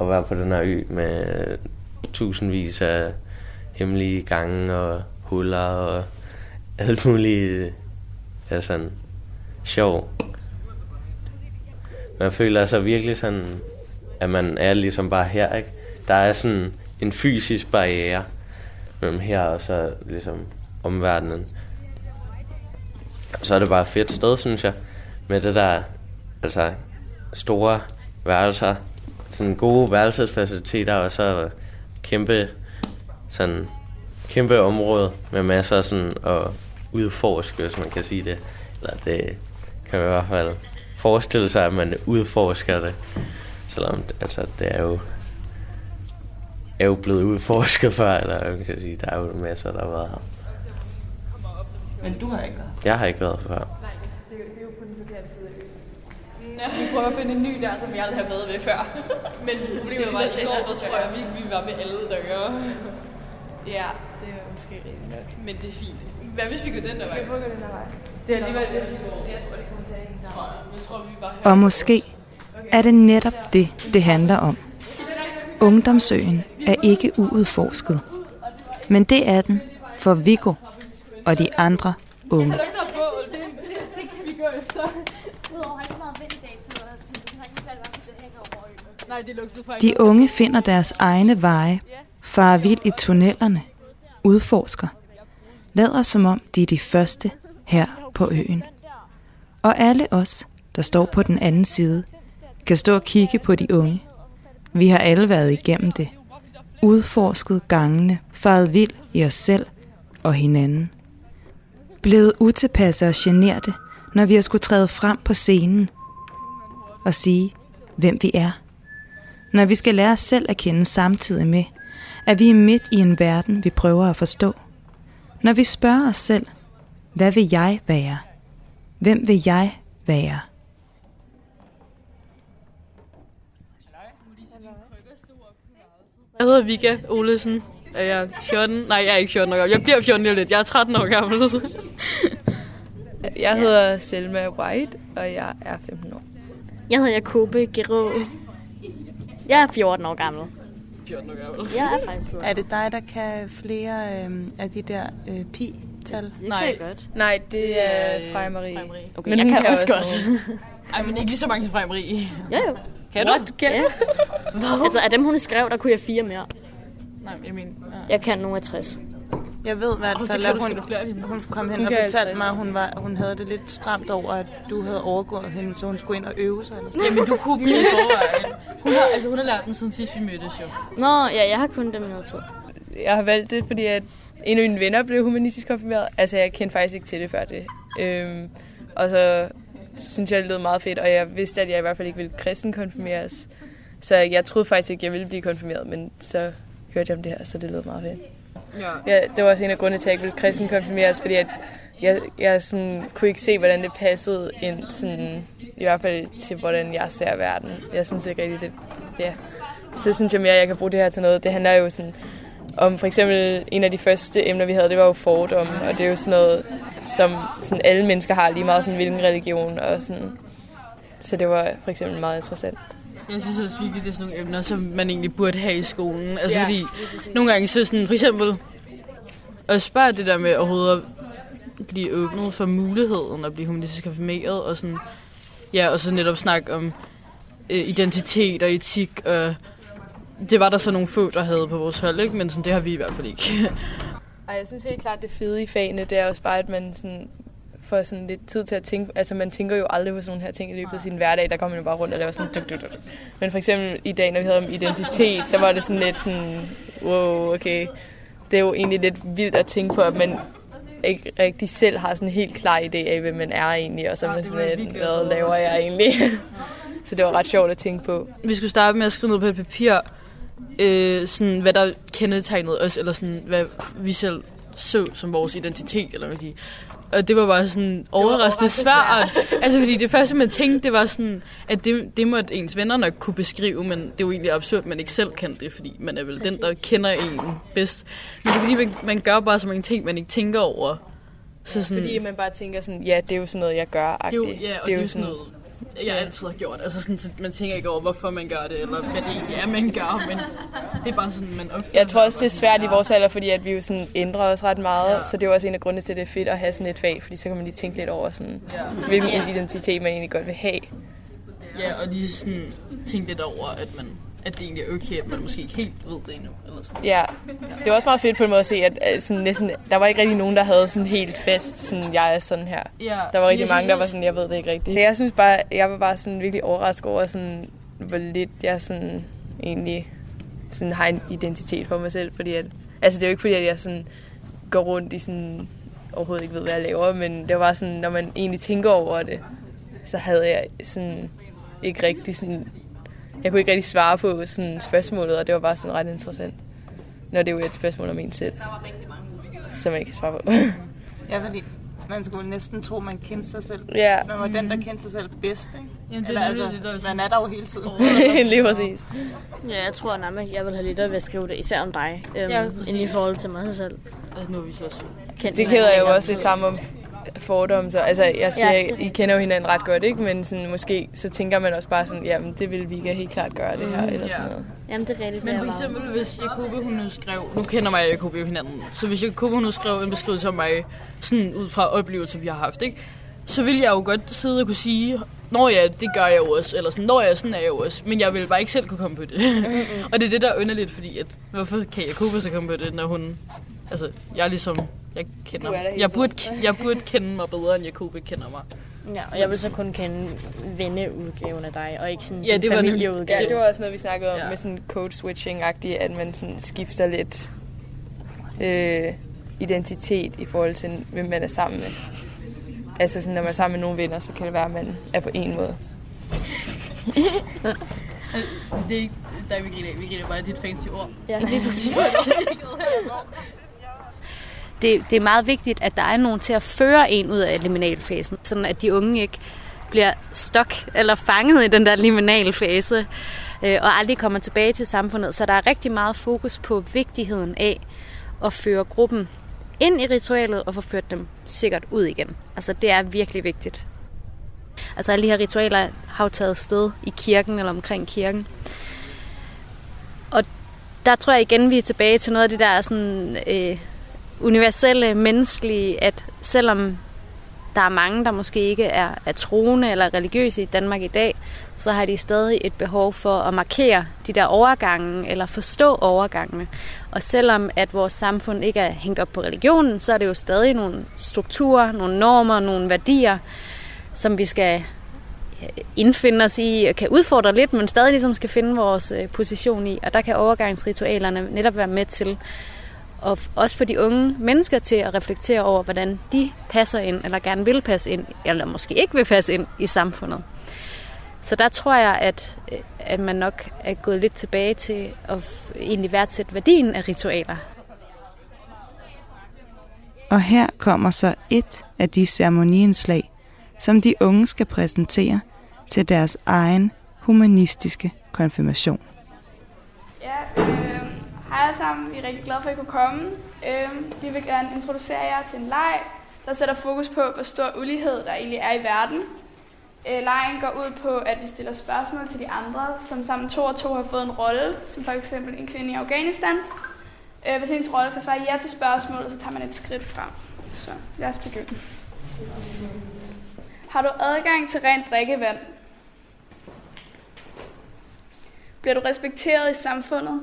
at være på den her ø med tusindvis af hemmelige gange og huller og alt muligt ja, sådan sjov. Man føler sig virkelig sådan, at man er ligesom bare her, ikke? Der er sådan en fysisk barriere mellem her og så ligesom omverdenen. Så er det bare et fedt sted, synes jeg. Med det der, altså store værelser, sådan gode værelsesfaciliteter, og så kæmpe, sådan, kæmpe område med masser af sådan at udforske, hvis man kan sige det. Eller det kan man i hvert fald forestille sig, at man udforsker det. Selvom altså, det er jo er jo blevet udforsket før, eller man kan sige, der er jo masser, der har været her. Men du har ikke været Jeg har ikke været før. Nej, det, er, jo på den forkerte side. Vi prøver at finde en ny der, som jeg aldrig har været ved før. Men problemet var, at i går, der tror jeg virkelig, vi var ved alle døre. Ja, det er måske rigtig nok. Men det er fint. Hvad hvis vi går den der vej? Skal vi prøve at gå den der vej? Det er alligevel det. Jeg tror, det kommer og måske er det netop det, det handler om. Ungdomsøen er ikke uudforsket. Men det er den for Viggo og de andre unge. Kan vi efter. Meget vind i dag, så. Nej, det faktisk. De unge finder deres egne veje, farer vild i tunnelerne, udforsker, lader som om de er de første her på øen. Og alle os, der står på den anden side, kan stå og kigge på de unge. Vi har alle været igennem det. Udforsket gangene, faret vild i os selv og hinanden. Blevet utilpasset og generte, når vi har skulle træde frem på scenen og sige, hvem vi er. Når vi skal lære os selv at kende samtidig med, at vi er midt i en verden, vi prøver at forstå. Når vi spørger os selv, hvad vil jeg være? Hvem vil jeg være? Jeg hedder Vika Olesen. Er jeg 14? Nej, jeg er ikke 14 år gammel. Jeg bliver 14 lige lidt. Jeg er 13 år gammel. Jeg hedder Selma White, og jeg er 15 år. Jeg hedder Jakobe Gero. Jeg er 14 år gammel. 14 år gammel. Jeg er faktisk 14. Er det dig, der kan flere øh, af de der øh, pi-tal? Det Nej. kan godt. Nej, det er Freja Marie. Okay, jeg hun kan også godt. Ej, men ikke lige så mange som Freja Marie. Ja, jo. Kan du? What? Kan ja. altså, af dem, hun skrev, der kunne jeg fire mere. Nej, jeg mener... Ja. Jeg kan nogle af 60. Jeg ved i hvert fald, kan at du hun, hun kom hen Hun og kan fortalte 50. mig, at hun, var, hun havde det lidt stramt over, at du havde overgået hende, så hun skulle ind og øve sig. Eller sådan. Jamen, du kunne i forvejen. Hun har, altså, hun har lært dem siden sidst, vi mødtes jo. Nå, ja, jeg har kun dem i noget tid. Jeg har valgt det, fordi at en af mine venner blev humanistisk konfirmeret. Altså, jeg kendte faktisk ikke til det før det. Øhm, og så synes jeg, det lød meget fedt, og jeg vidste, at jeg i hvert fald ikke ville kristen konfirmeres. Så jeg troede faktisk ikke, jeg ville blive konfirmeret, men så hørte jeg om det her, så det lød meget fedt. Ja. Ja, det var også en af grundene til, at jeg ikke ville kristen konfirmeres, fordi at jeg, jeg sådan, kunne ikke se, hvordan det passede ind, sådan, i hvert fald til, hvordan jeg ser verden. Jeg synes ikke rigtig, det... Ja. Så synes jeg mere, at jeg kan bruge det her til noget. Det handler jo sådan om for eksempel en af de første emner, vi havde, det var jo fordomme, og det er jo sådan noget, som sådan alle mennesker har lige meget sådan, hvilken religion og sådan. Så det var for eksempel meget interessant. Jeg synes også virkelig, det er sådan nogle emner, som man egentlig burde have i skolen. Altså Ja, fordi nogle gange så sådan, for eksempel, at spørge det der med overhovedet at blive åbnet for muligheden at blive humanistisk konfirmeret, og sådan, ja, og så netop snakke om øh, identitet og etik, og det var der så nogle få, der havde på vores hold, ikke? men sådan, det har vi i hvert fald ikke. Ej, jeg synes helt klart, det fede i fagene, det er også bare, at man sådan får sådan lidt tid til at tænke. Altså, man tænker jo aldrig på sådan nogle her ting i løbet af sin hverdag. Der kommer man jo bare rundt og laver sådan duk, duk, duk. Men for eksempel i dag, når vi havde om identitet, så var det sådan lidt sådan, wow, okay. Det er jo egentlig lidt vildt at tænke på, at man ikke rigtig selv har sådan en helt klar idé af, hvem man er egentlig, og så er man sådan lidt, hvad laver jeg egentlig? så det var ret sjovt at tænke på. Vi skulle starte med at skrive noget på et papir, øh, sådan, hvad der kendetegnede os, eller sådan, hvad vi selv så som vores identitet, eller hvad man sige. Og det var bare sådan overraskende svært. altså fordi det første, man tænkte, det var sådan, at det, det måtte ens venner nok kunne beskrive, men det er jo egentlig absurd, at man ikke selv kan det, fordi man er vel den, der kender en bedst. Men det er fordi, man, man gør bare så mange ting, man ikke tænker over Så ja, sådan, fordi man bare tænker sådan, ja, det er jo sådan noget, jeg gør. Det er jo, ja, og det er jo sådan noget, jeg altid har gjort. Altså sådan, man tænker ikke over, hvorfor man gør det, eller hvad det egentlig er, man gør, men det er bare sådan, man opfører Jeg tror også, det er svært i vores alder, fordi at vi jo sådan ændrer os ret meget, ja. så det er også en af grundene til, at det er fedt at have sådan et fag, fordi så kan man lige tænke lidt over, sådan, ja. hvilken ja. identitet man egentlig godt vil have. Ja, og lige sådan tænke lidt over, at man at det egentlig er okay, at man måske ikke helt ved det endnu. Eller sådan. Ja, det var også meget fedt på en måde at se, at sådan, næsten, der var ikke rigtig nogen, der havde sådan helt fest, sådan, jeg er sådan her. Ja, der var rigtig mange, der var sådan, jeg ved det ikke rigtigt. Jeg synes bare, jeg var bare sådan virkelig overrasket over, sådan, hvor lidt jeg sådan, egentlig sådan, har en identitet for mig selv. Fordi at, altså det er jo ikke fordi, at jeg sådan, går rundt i sådan, overhovedet ikke ved, hvad jeg laver, men det var sådan, når man egentlig tænker over det, så havde jeg sådan ikke rigtig sådan jeg kunne ikke rigtig svare på sådan spørgsmålet, og det var bare sådan ret interessant. Når det er jo et spørgsmål om en selv, som man ikke kan svare på. ja, fordi man skulle næsten tro, man kendte sig selv. Ja. Man var den, der kendte sig selv bedst, ikke? Jamen, det Eller, er altså, det, der er man er der jo hele tiden. Lige præcis. Ja, jeg tror nærmest, jeg vil have lidt ved at skrive det, især om dig, øhm, ja, end i forhold til mig selv. Altså, nu er vi så også kendt Det keder jeg jo også sammen om fordomme. Så, altså, jeg siger, ja, I kender jo hinanden ret godt, ikke? Men sådan, måske så tænker man også bare sådan, jamen det vil vi helt klart gøre det her, eller sådan noget. Jamen det er rigtigt. Men for eksempel, hvis Jacobi hun nu skrev, nu kender mig og Jacobi jo hinanden, så hvis Jacobi hun nu skrev en beskrivelse om mig, sådan ud fra oplevelser, vi har haft, ikke? Så vil jeg jo godt sidde og kunne sige, Nå ja, det gør jeg jo også, eller sådan, Nå ja, sådan er jeg jo også, men jeg vil bare ikke selv kunne komme på det. og det er det, der er underligt, fordi at, hvorfor kan Jacobi så komme på det, når hun, altså, jeg er ligesom jeg kender jeg burde, jeg burde kende mig bedre, end Jacobi kender mig. Ja, og jeg vil så kun kende venneudgaven af dig, og ikke sådan ja, det var familieudgave. Ja, det var også noget, vi snakkede om ja. med sådan code switching-agtigt, at man sådan skifter lidt øh, identitet i forhold til, hvem man er sammen med. Altså sådan, når man er sammen med nogle venner, så kan det være, at man er på en måde. det er ikke dig, vi griner Vi griner bare dit fancy ord. Ja, lige præcis. det, det er meget vigtigt, at der er nogen til at føre en ud af liminalfasen, sådan at de unge ikke bliver stok eller fanget i den der liminalfase øh, og aldrig kommer tilbage til samfundet. Så der er rigtig meget fokus på vigtigheden af at føre gruppen ind i ritualet og få ført dem sikkert ud igen. Altså det er virkelig vigtigt. Altså alle de her ritualer har jo taget sted i kirken eller omkring kirken. Og der tror jeg igen, vi er tilbage til noget af det der sådan, øh, universelle, menneskelige, at selvom der er mange, der måske ikke er, er troende eller religiøse i Danmark i dag, så har de stadig et behov for at markere de der overgange eller forstå overgangene. Og selvom at vores samfund ikke er hængt op på religionen, så er det jo stadig nogle strukturer, nogle normer, nogle værdier, som vi skal indfinde os i og kan udfordre lidt, men stadig ligesom skal finde vores øh, position i. Og der kan overgangsritualerne netop være med til og også for de unge mennesker til at reflektere over, hvordan de passer ind, eller gerne vil passe ind, eller måske ikke vil passe ind i samfundet. Så der tror jeg, at, at man nok er gået lidt tilbage til at egentlig værdsætte værdien af ritualer. Og her kommer så et af de ceremoniindslag, som de unge skal præsentere til deres egen humanistiske konfirmation. Ja, øh, Hej alle sammen, vi er rigtig glade for, at I kunne komme. Øhm, vi vil gerne introducere jer til en leg, der sætter fokus på, hvor stor ulighed der egentlig er i verden. Øh, lejen går ud på, at vi stiller spørgsmål til de andre, som sammen to og to har fået en rolle, som for eksempel en kvinde i Afghanistan. Øh, hvis ens rolle kan svare ja til spørgsmålet, så tager man et skridt frem. Så lad os begynde. Har du adgang til rent drikkevand? Bliver du respekteret i samfundet?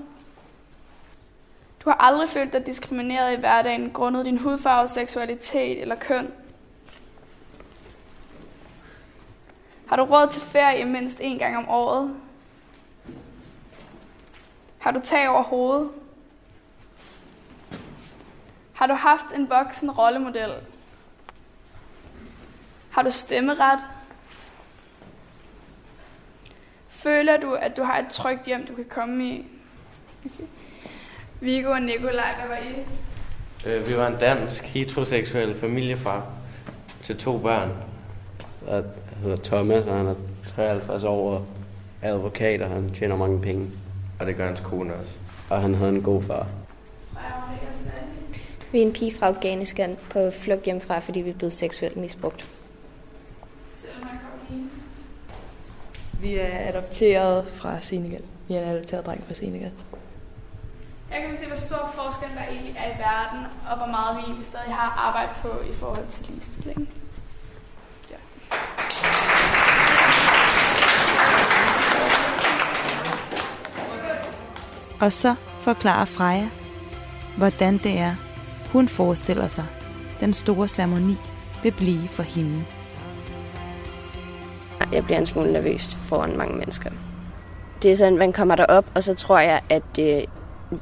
Du har aldrig følt dig diskrimineret i hverdagen grundet din hudfarve, seksualitet eller køn. Har du råd til ferie mindst en gang om året? Har du tag over hovedet? Har du haft en voksen rollemodel? Har du stemmeret? Føler du, at du har et trygt hjem, du kan komme i? Okay. Viggo og Nikolaj, hvad var I? Øh, vi var en dansk heteroseksuel familiefar til to børn. Jeg hedder Thomas, og han er 53 år og er advokat, og han tjener mange penge. Og det gør hans kone også. Og han havde en god far. Vi er en pige fra Afghanistan på flugt hjemmefra, fordi vi er blevet seksuelt misbrugt. Vi er adopteret fra Senegal. Vi er en adopteret dreng fra Senegal. Jeg kan se, hvor stor forskel der egentlig er i verden, og hvor meget vi egentlig stadig har arbejde på i forhold til ligestilling. Ja. Og så forklarer Freja, hvordan det er, hun forestiller sig, den store ceremoni vil blive for hende. Jeg bliver en smule nervøs foran mange mennesker. Det er sådan, man kommer derop, og så tror jeg, at øh,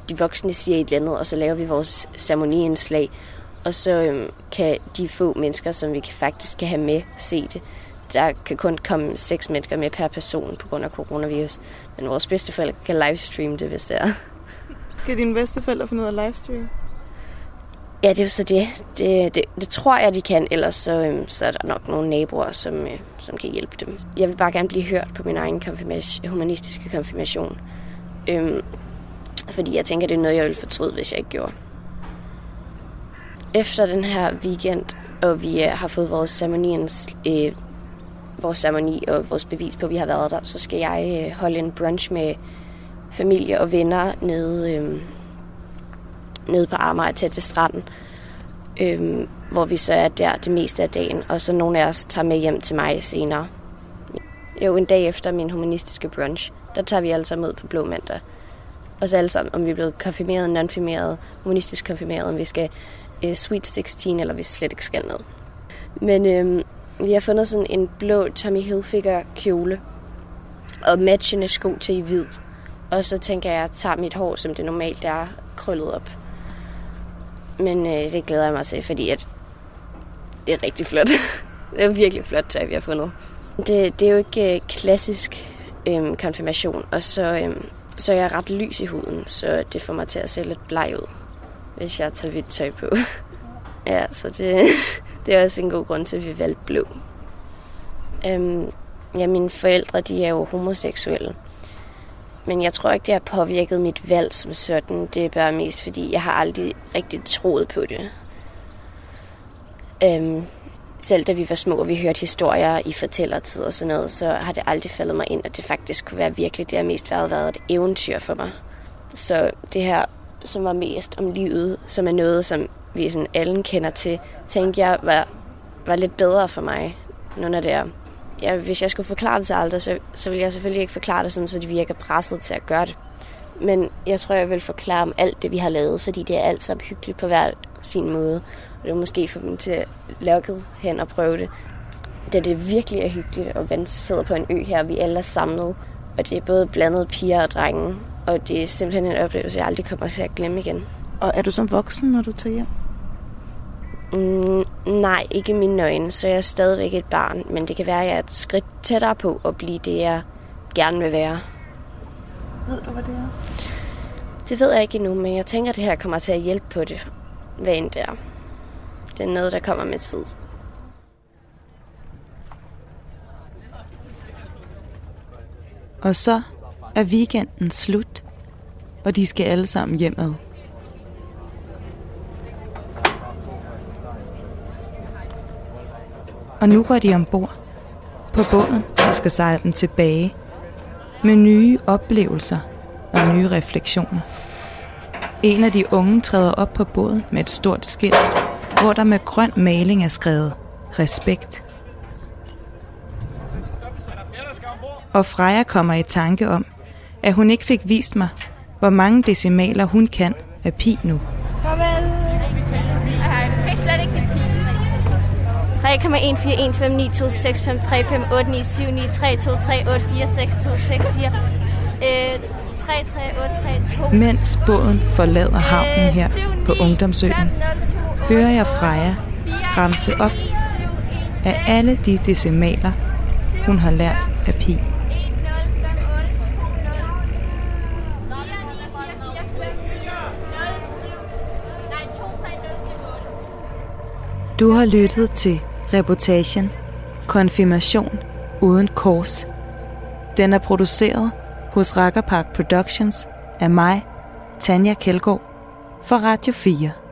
de voksne siger et eller andet, og så laver vi vores ceremoniindslag, og så øhm, kan de få mennesker, som vi faktisk kan have med, se det. Der kan kun komme seks mennesker med per person på grund af coronavirus, men vores bedsteforældre kan livestreame det, hvis det er. Skal dine bedsteforældre finde ud af livestream? Ja, det er jo så det. Det, det. det tror jeg, de kan. Ellers så, øhm, så er der nok nogle naboer, som, øh, som kan hjælpe dem. Jeg vil bare gerne blive hørt på min egen konfirmation, humanistiske konfirmation. Øhm, fordi jeg tænker, det er noget, jeg ville fortryde, hvis jeg ikke gjorde. Efter den her weekend, og vi øh, har fået vores, ceremoniens, øh, vores ceremoni og vores bevis på, at vi har været der, så skal jeg øh, holde en brunch med familie og venner nede, øh, nede på Amager tæt ved stranden. Øh, hvor vi så er der det meste af dagen, og så nogle af os tager med hjem til mig senere. Jo, en dag efter min humanistiske brunch, der tager vi altså alle sammen ud på Blå Mandag os alle sammen, om vi er blevet konfirmeret, non-firmeret, humanistisk konfirmeret, om vi skal øh, Sweet 16, eller vi slet ikke skal noget. Men øh, vi har fundet sådan en blå Tommy Hilfiger kjole, og matchende sko til i hvid. Og så tænker jeg, at jeg tager mit hår, som det normalt er, krøllet op. Men øh, det glæder jeg mig til, fordi at det er rigtig flot. det er virkelig flot tøj, vi har fundet. Det, det er jo ikke øh, klassisk øh, konfirmation, og så øh, så jeg er ret lys i huden, så det får mig til at se lidt bleg ud, hvis jeg tager hvidt tøj på. ja, så det, det er også en god grund til, at vi valgte blå. Øhm, ja, mine forældre, de er jo homoseksuelle. Men jeg tror ikke, det har påvirket mit valg som sådan. Det er bare mest, fordi jeg har aldrig rigtig troet på det. Øhm, selv da vi var små, og vi hørte historier i fortællertid og sådan noget, så har det aldrig faldet mig ind, at det faktisk kunne være virkelig det har mest været, været et eventyr for mig. Så det her, som var mest om livet, som er noget, som vi sådan alle kender til, tænkte jeg var, var lidt bedre for mig, nu når det er. Ja, hvis jeg skulle forklare det til aldrig, så, så ville jeg selvfølgelig ikke forklare det sådan, så de virker presset til at gøre det. Men jeg tror, jeg vil forklare om alt det, vi har lavet, fordi det er alt sammen hyggeligt på hver sin måde. Var måske få dem til at lukket hen og prøve det. Da det virkelig er hyggeligt, og man sidder på en ø her, og vi alle er samlet. Og det er både blandet piger og drenge. Og det er simpelthen en oplevelse, jeg aldrig kommer til at glemme igen. Og er du som voksen, når du tager hjem? Mm, nej, ikke min nøgne, så jeg er stadigvæk et barn. Men det kan være, at jeg er et skridt tættere på at blive det, jeg gerne vil være. Ved du, hvad det er? Det ved jeg ikke endnu, men jeg tænker, at det her kommer til at hjælpe på det, hvad end det er. Det er noget, der kommer med tid. Og så er weekenden slut, og de skal alle sammen hjemad. Og nu går de ombord på båden, der skal sejle dem tilbage med nye oplevelser og nye refleksioner. En af de unge træder op på båden med et stort skilt, hvor der med grøn maling er skrevet respekt. Og Freja kommer i tanke om, at hun ikke fik vist mig, hvor mange decimaler hun kan af pi nu. Farvel. Jeg fik slet ikke til pi. 3,141592392393824624. Mens båden forlader havnen her på Ungdomsøen, hører jeg Freja ramse op af alle de decimaler, hun har lært af pi. Du har lyttet til reportagen Konfirmation uden kors. Den er produceret hos Rackerpark Productions af mig, Tanja Kelgaard, for Radio 4.